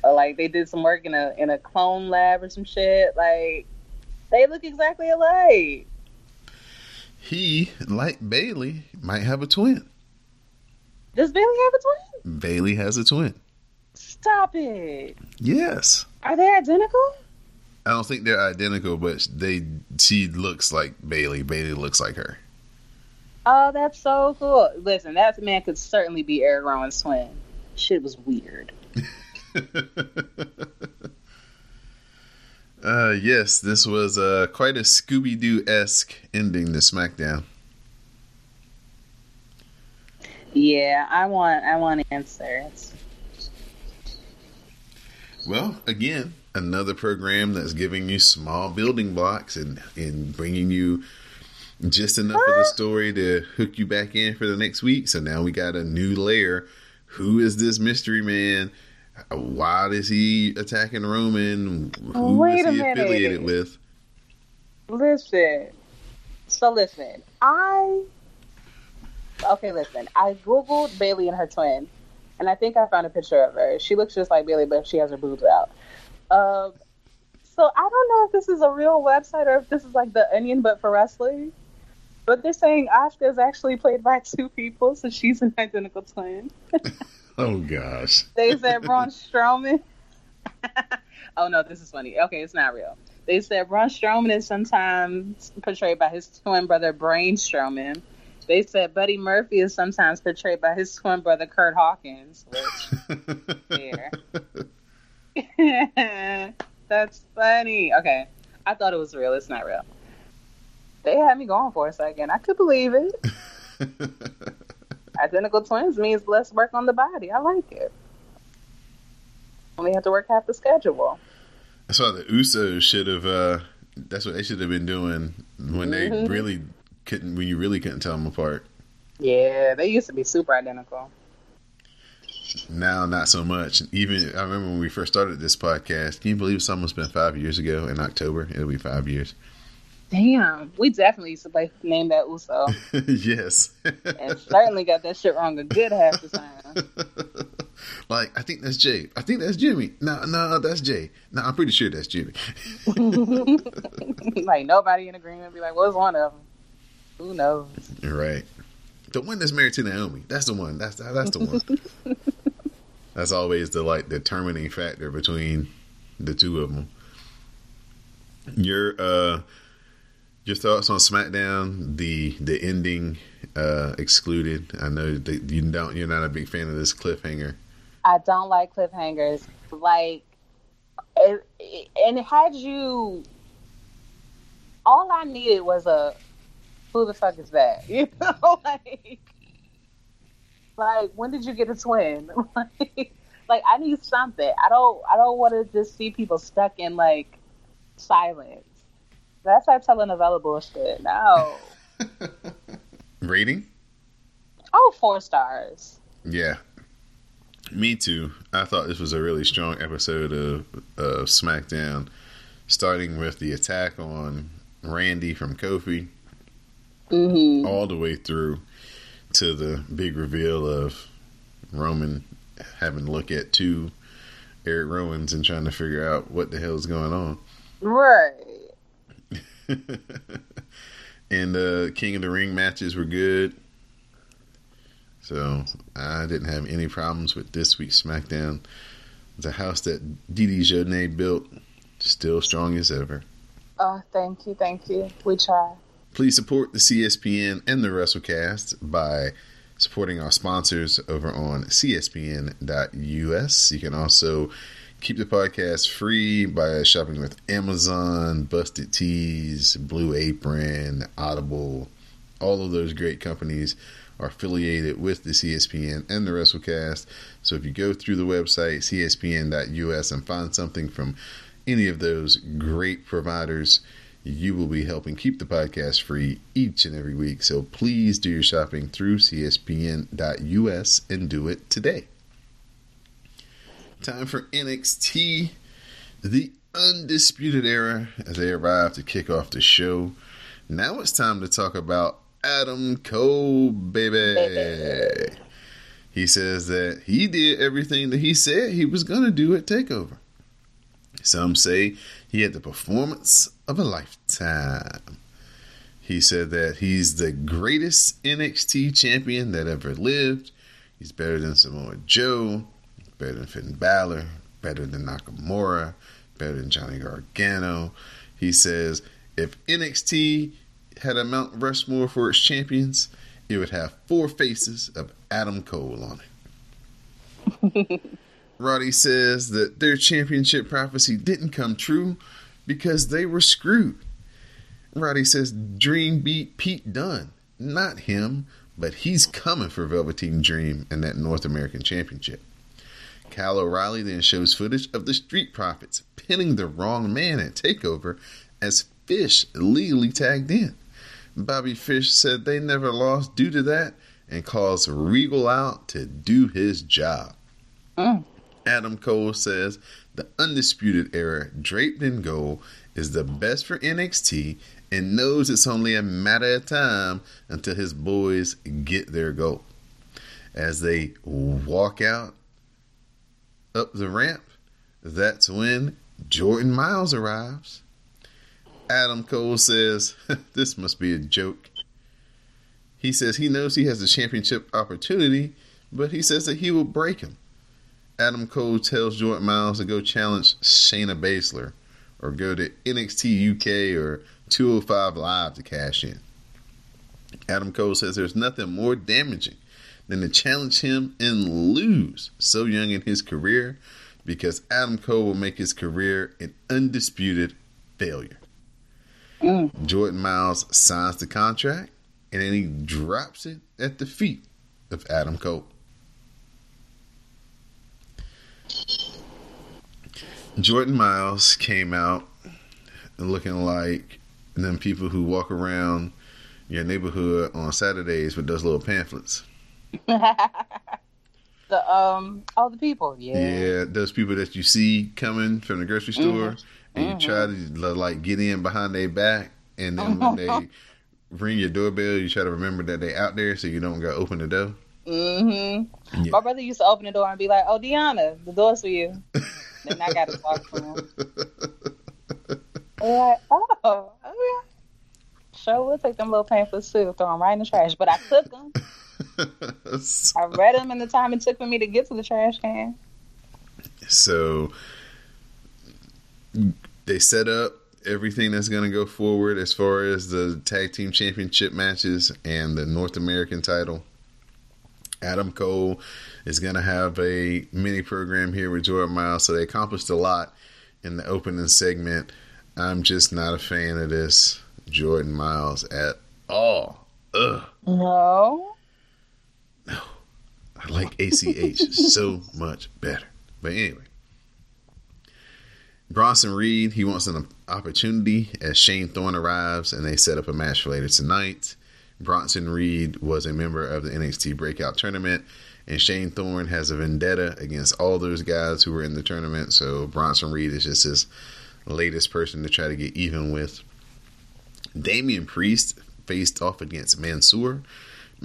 Or like they did some work in a in a clone lab or some shit. Like they look exactly alike. He, like Bayley, might have a twin. Does Bayley have a twin? Bayley has a twin. Stop it. Yes. Are they identical? I don't think they're identical, but they she looks like Bayley. Bayley looks like her. Oh, that's so cool. Listen, that man could certainly be Eric Rowan's twin. Shit was weird. uh, yes, this was uh, quite a Scooby Doo esque ending to SmackDown. Yeah, I want I want answers. Well, again, another program that's giving you small building blocks and and bringing you just enough of the story to hook you back in for the next week. So now we got a new layer. Who is this mystery man? Why is he attacking Roman? Who Wait is he minute. affiliated with? Listen. So listen, I okay. Listen, I googled Bayley and her twin, and I think I found a picture of her. She looks just like Bayley, but she has her boobs out. Um, so I don't know if this is a real website or if this is like the Onion, but for wrestling. But they're saying Asuka is actually played by two people, so she's an identical twin. Oh gosh. They said Braun Strowman. oh no, this is funny. Okay, it's not real. They said Braun Strowman is sometimes portrayed by his twin brother Brain Strowman. They said Buddy Murphy is sometimes portrayed by his twin brother Kurt Hawkins. Which, yeah. That's funny. Okay, I thought it was real. It's not real. They had me going for a second. I could believe it. Identical twins means less work on the body. I like it. Only have to work half the schedule. That's why the Usos should have. Uh, that's what they should have been doing when they Mhm. really couldn't. When you really couldn't tell them apart. Yeah, they used to be super identical. Now, not so much. Even I remember when we first started this podcast. Can you believe it's almost been five years ago? In October, it'll be five years. Damn, we definitely used to name that Uso, yes. and certainly got that shit wrong a good half the time. like I think that's Jay. I think that's Jimmy. No, no, that's Jay. No, I'm pretty sure that's Jimmy. like nobody in agreement. Be like, what's one of them? Who knows? Right. The one that's married to Naomi. That's the one. That's that's the one. that's always the like determining factor between the two of them. Your uh, your thoughts on SmackDown? The the ending uh, excluded. I know that you don't. You're not a big fan of this cliffhanger. I don't like cliffhangers. Like, it, and had you, all I needed was a, who the fuck is that? You know, like, like when did you get a twin? like, like I need something. I don't. I don't want to just see people stuck in like silence. That's that telenovela bullshit. No. Rating? Oh, four stars. Yeah. Me too. I thought this was a really strong episode of, of SmackDown, starting with the attack on Randy from Kofi, Mm-hmm. all the way through to the big reveal of Roman having to look at two Eric Rowans and trying to figure out what the hell's going on. Right. and the King of the Ring matches were good. So I didn't have any problems with this week's SmackDown. The house that Didi Jonay built, still strong as ever. Oh, thank you, thank you. We try. Please support the CSPN and the WrassleCast by supporting our sponsors over on CSPN.us. You can also keep the podcast free by shopping with Amazon, Busted Tees, Blue Apron, Audible. All of those great companies are affiliated with the CSPN and the WrassleCast. So if you go through the website, CSPN.us, and find something from any of those great providers, you will be helping keep the podcast free each and every week. So please do your shopping through CSPN.us and do it today. Time for NXT, the Undisputed Era, as they arrive to kick off the show. Now it's time to talk about Adam Cole, baby. He says that he did everything that he said he was going to do at TakeOver. Some say he had the performance of a lifetime. He said that he's the greatest NXT champion that ever lived. He's better than Samoa Joe, better than Finn Balor, better than Nakamura, better than Johnny Gargano. He says if NXT had a Mount Rushmore for its champions, it would have four faces of Adam Cole on it. Roddy says that their championship prophecy didn't come true because they were screwed. Roddy says Dream beat Pete Dunne, not him, but he's coming for Velveteen Dream and that North American Championship. Kyle O'Reilly then shows footage of the Street Profits pinning the wrong man at TakeOver as Fish legally tagged in. Bobby Fish said they never lost due to that and calls Regal out to do his job. Mm. Adam Cole says the Undisputed Era, draped in gold, is the best for NXT and knows it's only a matter of time until his boys get their goal. As they walk out up the ramp, that's when Jordan Miles arrives. Adam Cole says, This must be a joke. He says he knows he has a championship opportunity, but he says that he will break him. Adam Cole tells Jordan Miles to go challenge Shayna Baszler or go to NXT UK or 205 Live to cash in. Adam Cole says there's nothing more damaging than to challenge him and lose so young in his career because Adam Cole will make his career an undisputed failure. Mm. Jordan Miles signs the contract and then he drops it at the feet of Adam Cole. Jordan Miles came out looking like them people who walk around your neighborhood on Saturdays with those little pamphlets. the um all the people, yeah. Yeah, those people that you see coming from the grocery store Mhm. and you try to like get in behind their back and then when they ring your doorbell you try to remember that they out there so you don't go open the door. Mm-hmm. Yeah. My brother used to open the door and be like, "Oh, Deanna, the door's for you." then I got to talk to him. I'm like, oh, okay. Sure, we'll take them little pamphlets too, throw them right in the trash. But I cook them. I read them in the time it took for me to get to the trash can. So they set up everything that's going to go forward as far as the tag team championship matches and the North American title. Adam Cole is going to have a mini program here with Jordan Miles, so they accomplished a lot in the opening segment. I'm just not a fan of this Jordan Miles at all. Ugh. No. I like ACH so much better. But anyway, Bronson Reed, he wants an opportunity as Shane Thorne arrives and they set up a match for later tonight. Bronson Reed was a member of the NXT Breakout Tournament, and Shane Thorne has a vendetta against all those guys who were in the tournament. So Bronson Reed is just his latest person to try to get even with. Damian Priest faced off against Mansoor.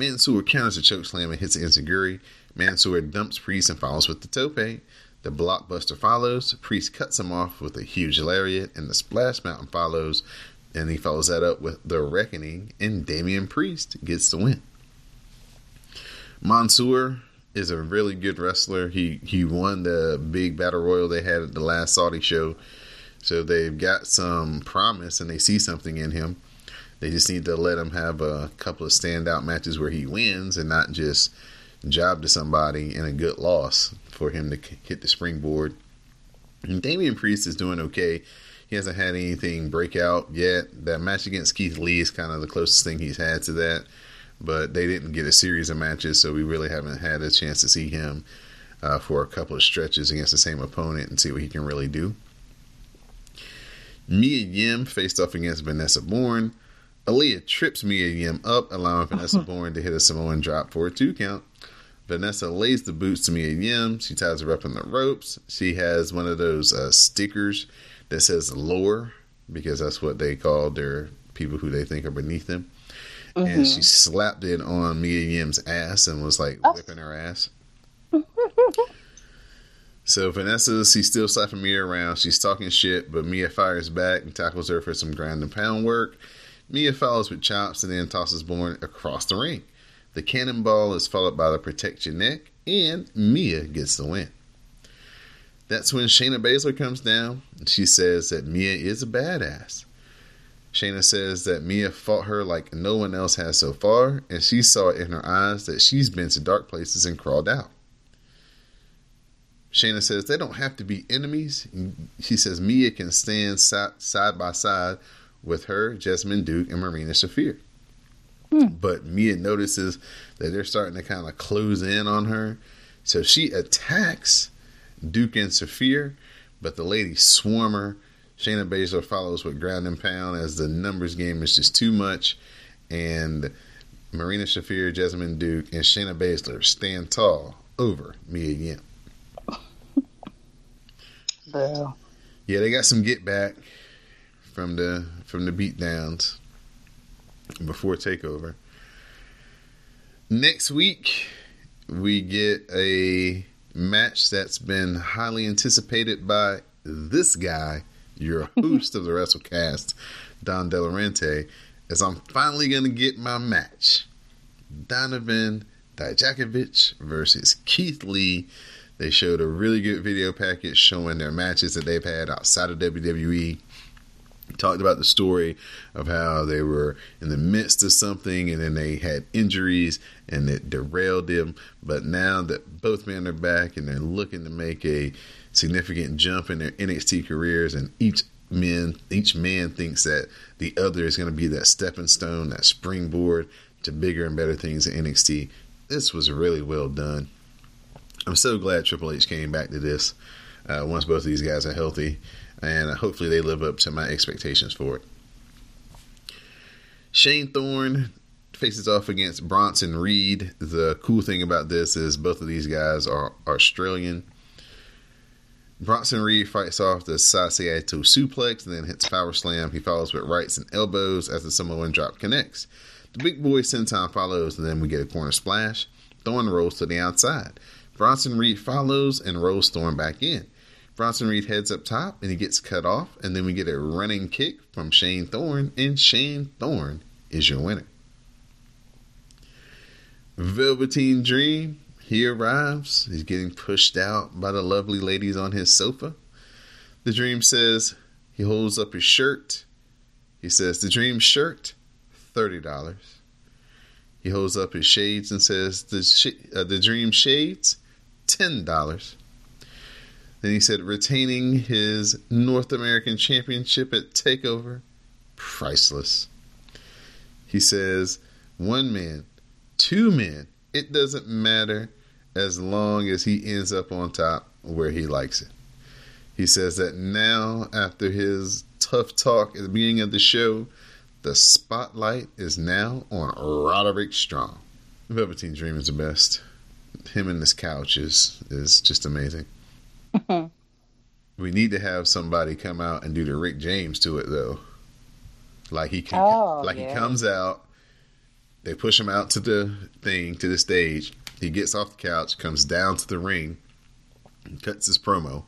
Mansoor counters a chokeslam and hits an Enziguri. Mansoor dumps Priest and follows with the tope. The blockbuster follows. Priest cuts him off with a huge lariat, and the splash mountain follows. And he follows that up with the reckoning, and Damian Priest gets the win. Mansoor is a really good wrestler. He he won the big battle royal they had at the last Saudi show, so they've got some promise and they see something in him. They just need to let him have a couple of standout matches where he wins and not just job to somebody and a good loss for him to hit the springboard. And Damian Priest is doing okay. He hasn't had anything break out yet. That match against Keith Lee is kind of the closest thing he's had to that. But they didn't get a series of matches, so we really haven't had a chance to see him uh, for a couple of stretches against the same opponent and see what he can really do. Mia Yim faced off against Vanessa Borne. Aliyah trips Mia Yim up, allowing Vanessa Borne to hit a Samoan drop for a two count. Vanessa lays the boots to Mia Yim. She ties her up in the ropes. She has one of those uh, stickers that says "lower" because that's what they call their people who they think are beneath them. Mm-hmm. And she slapped it on Mia Yim's ass and was like oh. whipping her ass. so Vanessa, she's still slapping Mia around. She's talking shit, but Mia fires back and tackles her for some ground and pound work. Mia follows with chops and then tosses Borne across the ring. The cannonball is followed by the protect your neck, and Mia gets the win. That's when Shayna Baszler comes down and she says that Mia is a badass. Shayna says that Mia fought her like no one else has so far, and she saw it in her eyes that she's been to dark places and crawled out. Shayna says they don't have to be enemies. She says Mia can stand side, side by side with her, Jessamyn Duke, and Marina Shafir. Hmm. But Mia notices that they're starting to kind of close in on her. So she attacks Duke and Shafir, but the lady swarmer, Shayna Baszler follows with ground and pound as the numbers game is just too much. And Marina Shafir, Jessamyn Duke, and Shayna Baszler stand tall over Mia Yim. Yeah, they got some get back from the from the beatdowns before takeover. Next week we get a match that's been highly anticipated by this guy, your host of the WrassleCast, Don Delarente, as I'm finally gonna get my match. Donovan Dijakovic versus Keith Lee. They showed a really good video package showing their matches that they've had outside of WWE talked about the story of how they were in the midst of something and then they had injuries and it derailed them. But now that both men are back and they're looking to make a significant jump in their NXT careers, and each man each man thinks that the other is going to be that stepping stone, that springboard to bigger and better things in NXT. This was really well done. I'm so glad Triple H came back to this uh, once both of these guys are healthy and hopefully they live up to my expectations for it. Shane Thorne faces off against Bronson Reed. The cool thing about this is both of these guys are Australian. Bronson Reed fights off the Sasaito suplex and then hits power slam. He follows with rights and elbows as the Samoan drop connects. The big boy senton follows, and then we get a corner splash. Thorne rolls to the outside. Bronson Reed follows and rolls Thorne back in. Bronson Reed heads up top and he gets cut off, and then we get a running kick from Shane Thorne, and Shane Thorne is your winner. Velveteen Dream, he arrives. He's getting pushed out by the lovely ladies on his sofa. The Dream says he holds up his shirt. He says, The Dream shirt, $30. He holds up his shades and says, The, sh- uh, the Dream shades, $10. Then he said retaining his North American Championship at TakeOver, priceless. He says one man, two men, it doesn't matter as long as he ends up on top where he likes it. He says that now, after his tough talk at the beginning of the show, the spotlight is now on Roderick Strong. Velveteen Dream is the best. Him and this couch is, is just amazing. we need to have somebody come out and do the Rick James to it though. Like he can, oh, like yeah. he comes out, they push him out to the thing to the stage. He gets off the couch, comes down to the ring, cuts his promo.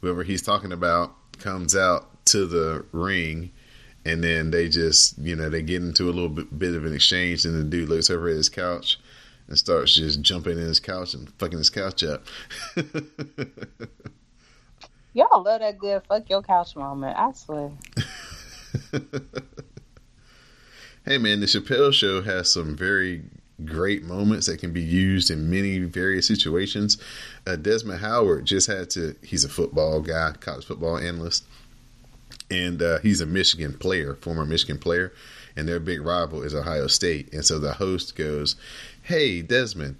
Whoever he's talking about comes out to the ring, and then they just you know they get into a little bit, bit of an exchange, and the dude looks over at his couch and starts just jumping in his couch and fucking his couch up. Y'all love that good fuck your couch moment. I swear. Hey man, the Chappelle Show has some very great moments that can be used in many various situations. Uh, Desmond Howard just had to. He's a football guy, college football analyst, and uh, he's a Michigan player, former Michigan player, and their big rival is Ohio State. And so the host goes, "Hey Desmond,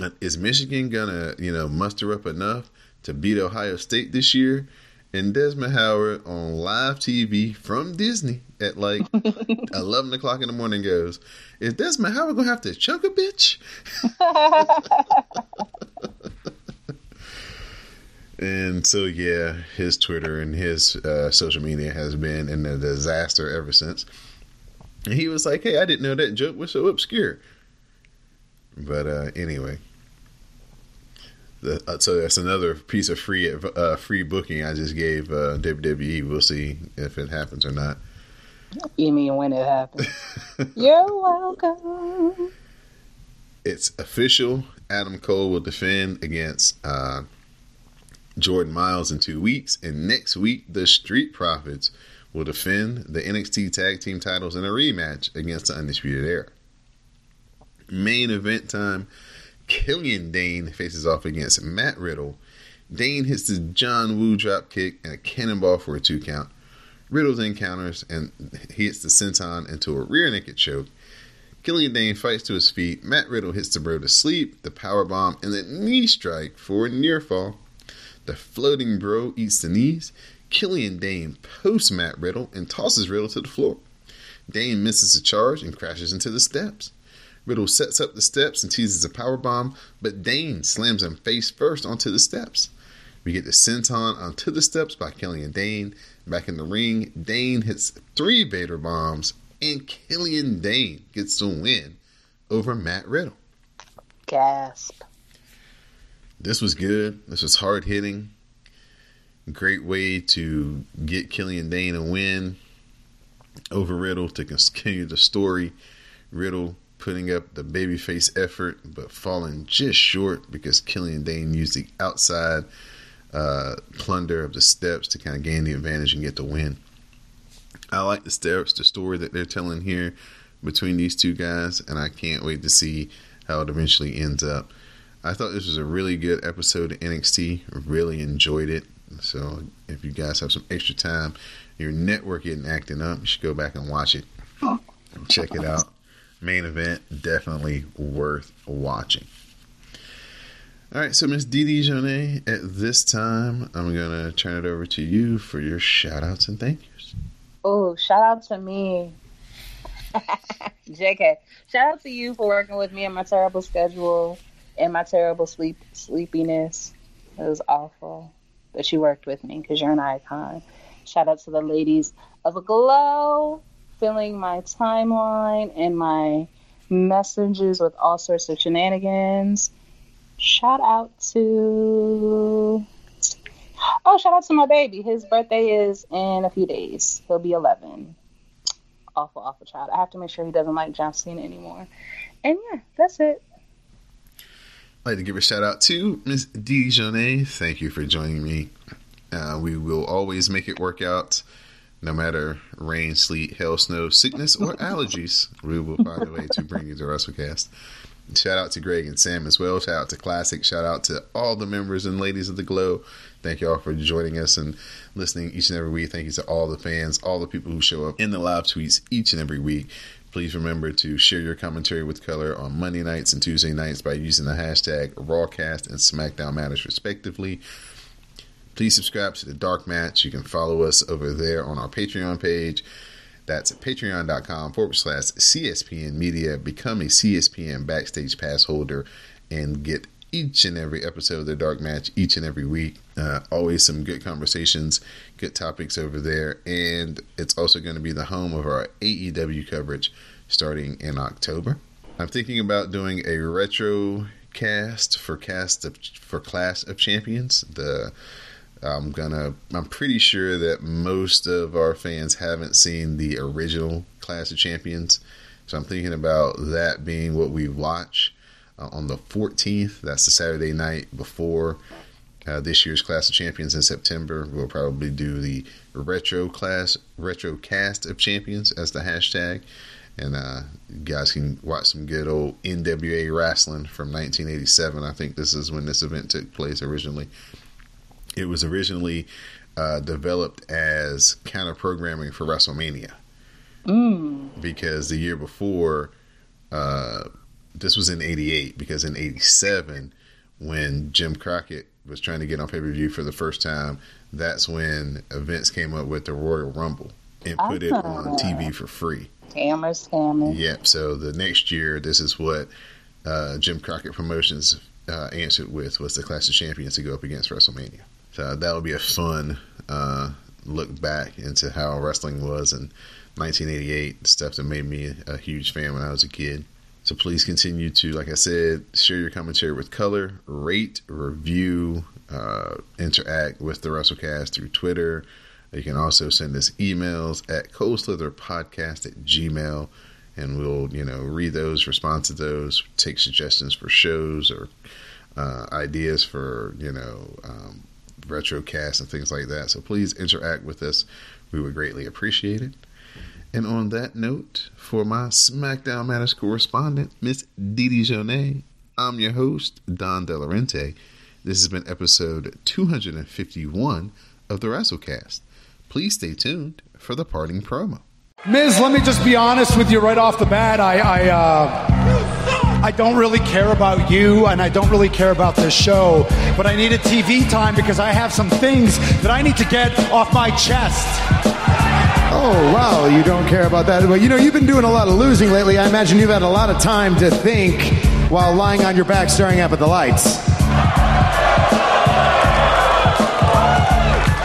uh, is Michigan gonna you know muster up enough to beat Ohio State this year?" And Desmond Howard on live TV from Disney at like 11 o'clock in the morning goes, Is Desmond Howard going to have to choke a bitch? and so, yeah, his Twitter and his uh, social media has been in a disaster ever since. And he was like, Hey, I didn't know that joke was so obscure. But uh, anyway. The, uh, so that's another piece of free uh, free booking I just gave uh, WWE. We'll see if it happens or not. You mean when it happens? You're welcome. It's official. Adam Cole will defend against uh, Jordan Miles in two weeks, and next week the Street Profits will defend the NXT Tag Team titles in a rematch against the Undisputed Era. Main event time. Killian Dain faces off against Matt Riddle. Dain hits the John Woo drop kick and a cannonball for a two count. Riddle then counters and he hits the senton into a rear naked choke. Killian Dain fights to his feet. Matt Riddle hits the bro to sleep, the power bomb, and the knee strike for a near fall. The floating bro eats the knees. Killian Dain posts Matt Riddle and tosses Riddle to the floor. Dain misses a charge and crashes into the steps. Riddle sets up the steps and teases a power bomb, but Dain slams him face first onto the steps. We get the senton onto the steps by Killian Dain. Back in the ring, Dain hits three Vader bombs, and Killian Dane gets the win over Matt Riddle. Gasp. This was good. This was hard hitting. Great way to get Killian Dain a win over Riddle to continue the story. Riddle putting up the babyface effort, but falling just short because Killian Dain used the outside uh, plunder of the steps to kind of gain the advantage and get the win. I like the steps, the story that they're telling here between these two guys, and I can't wait to see how it eventually ends up. I thought this was a really good episode of NXT. Really enjoyed it. So if you guys have some extra time, your network getting acting up, you should go back and watch it. Check it out main event definitely worth watching. All right, so Miss DeeDee Jonee, at this time, I'm going to turn it over to you for your shout outs and thank yous. Oh, shout out to me. JK. Shout out to you for working with me on my terrible schedule and my terrible sleep sleepiness. It was awful. But you worked with me because you're an icon. Shout out to the ladies of Glow filling my timeline and my messages with all sorts of shenanigans. Shout out to Oh, shout out to my baby. His birthday is in a few days. He'll be 11. Awful, awful child. I have to make sure he doesn't like John Cena anymore. And yeah, that's it. I'd like to give a shout out to Miss Dijonay. Thank you for joining me. Uh, we will always make it work out no matter rain, sleet, hail, snow, sickness, or allergies, we will find a way to bring you the WrassleCast. Shout out to Greg and Sam as well. Shout out to Classic. Shout out to all the members and ladies of the Glow. Thank you all for joining us and listening each and every week. Thank you to all the fans, all the people who show up in the live tweets each and every week. Please remember to share your commentary with color on Monday nights and Tuesday nights by using the hashtag Rawcast and SmackDown Matters, respectively. Please subscribe to the Dark Match. You can follow us over there on our Patreon page. That's at patreon.com forward slash CSPN Media. Become a CSPN Backstage Pass holder and get each and every episode of the Dark Match each and every week. Uh, always some good conversations, good topics over there. And it's also going to be the home of our AEW coverage starting in October. I'm thinking about doing a retro cast for cast of, for Clash of Champions. The I'm gonna. I'm pretty sure that most of our fans haven't seen the original Clash of Champions, so I'm thinking about that being what we watch uh, on the 14th. That's the Saturday night before uh, this year's Class of Champions in September. We'll probably do the retro class, retro cast of champions as the hashtag, and uh, you guys can watch some good old NWA wrestling from 1987. I think this is when this event took place originally. It was originally uh, developed as counter programming for WrestleMania because the year before, uh, this was in '88. Because in '87, when Jim Crockett was trying to get on pay per view for the first time, that's when Vince came up with the Royal Rumble and put it on TV for free. Scammers, scammers. Yep. So the next year, this is what uh, Jim Crockett Promotions uh, answered with was the Clash of Champions to go up against WrestleMania. So that would be a fun uh, look back into how wrestling was in 1988, stuff that made me a huge fan when I was a kid. So please continue to, like I said, share your commentary with color, rate, review, uh, interact with the WrassleCast through Twitter. You can also send us emails at coldslitherpodcast at gmail, and we'll, you know, read those, respond to those, take suggestions for shows or uh, ideas for, you know, um, retrocast and things like that. So please interact with us. We would greatly appreciate it. And on that note, for my SmackDown Matters correspondent, Miss DeeDee Jonee, I'm your host, Don Delarente. This has been episode 251 of the WrassleCast. Please stay tuned for the parting promo. Miz, let me just be honest with you right off the bat. I, I, uh, I don't really care about you, and I don't really care about this show. But I needed TV time because I have some things that I need to get off my chest. Oh, wow, you don't care about that. Well, you know, you've been doing a lot of losing lately. I imagine you've had a lot of time to think while lying on your back staring up at the lights.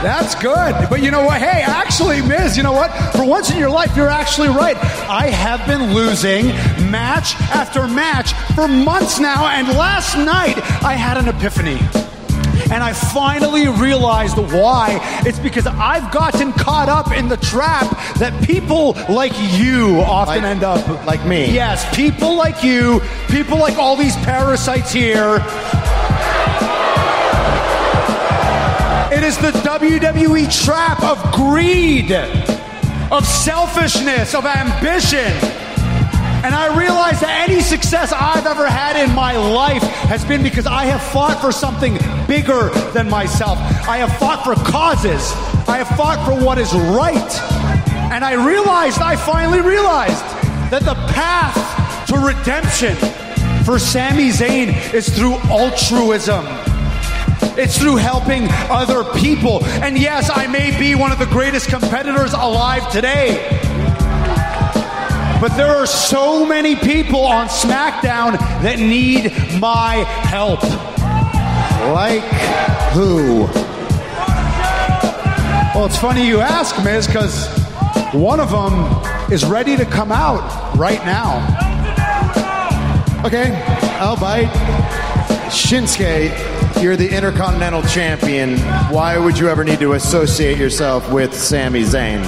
That's good. But you know what? Hey, actually, Miz, you know what? For once in your life, you're actually right. I have been losing match after match for months now, and last night I had an epiphany. And I finally realized why. It's because I've gotten caught up in the trap that people like you often Like- end up. like me. Yes, people like you, people like all these parasites here. It is the WWE trap of greed, of selfishness, of ambition. And I realize that any success I've ever had in my life has been because I have fought for something bigger than myself. I have fought for causes. I have fought for what is right. And I realized, I finally realized that the path to redemption for Sami Zayn is through altruism. It's through helping other people. And yes, I may be one of the greatest competitors alive today. But there are so many people on SmackDown that need my help. Like who? Well, it's funny you ask, Miz, because one of them is ready to come out right now. Okay, I'll bite. Shinsuke, you're the Intercontinental Champion. Why would you ever need to associate yourself with Sami Zayn?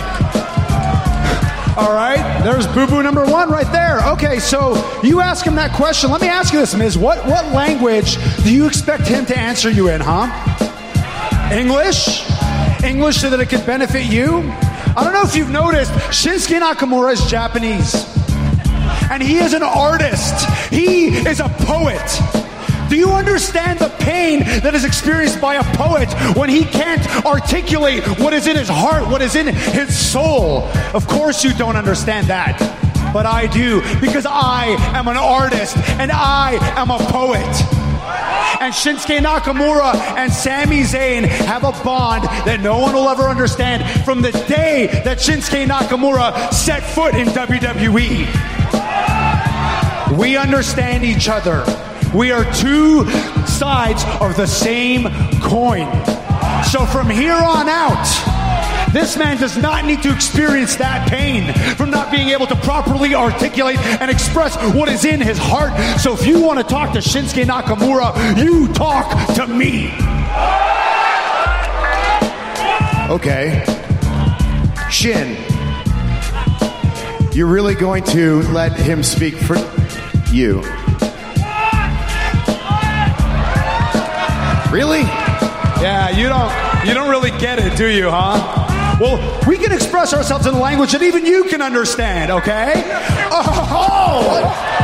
All right, there's boo boo number one right there. Okay, so you ask him that question. Let me ask you this, Miz. What, what language do you expect him to answer you in, huh? English? English so that it could benefit you? I don't know if you've noticed, Shinsuke Nakamura is Japanese. And he is an artist, he is a poet. Do you understand the pain that is experienced by a poet when he can't articulate what is in his heart, what is in his soul? Of course, you don't understand that. But I do, because I am an artist and I am a poet. And Shinsuke Nakamura and Sami Zayn have a bond that no one will ever understand from the day that Shinsuke Nakamura set foot in WWE. We understand each other. We are two sides of the same coin. So from here on out, this man does not need to experience that pain from not being able to properly articulate and express what is in his heart. So if you want to talk to Shinsuke Nakamura, you talk to me. Okay. Shin, you're really going to let him speak for you? Really? Yeah, you don't you don't really get it, do you, huh? Well, we can express ourselves in language that even you can understand, okay? Oh!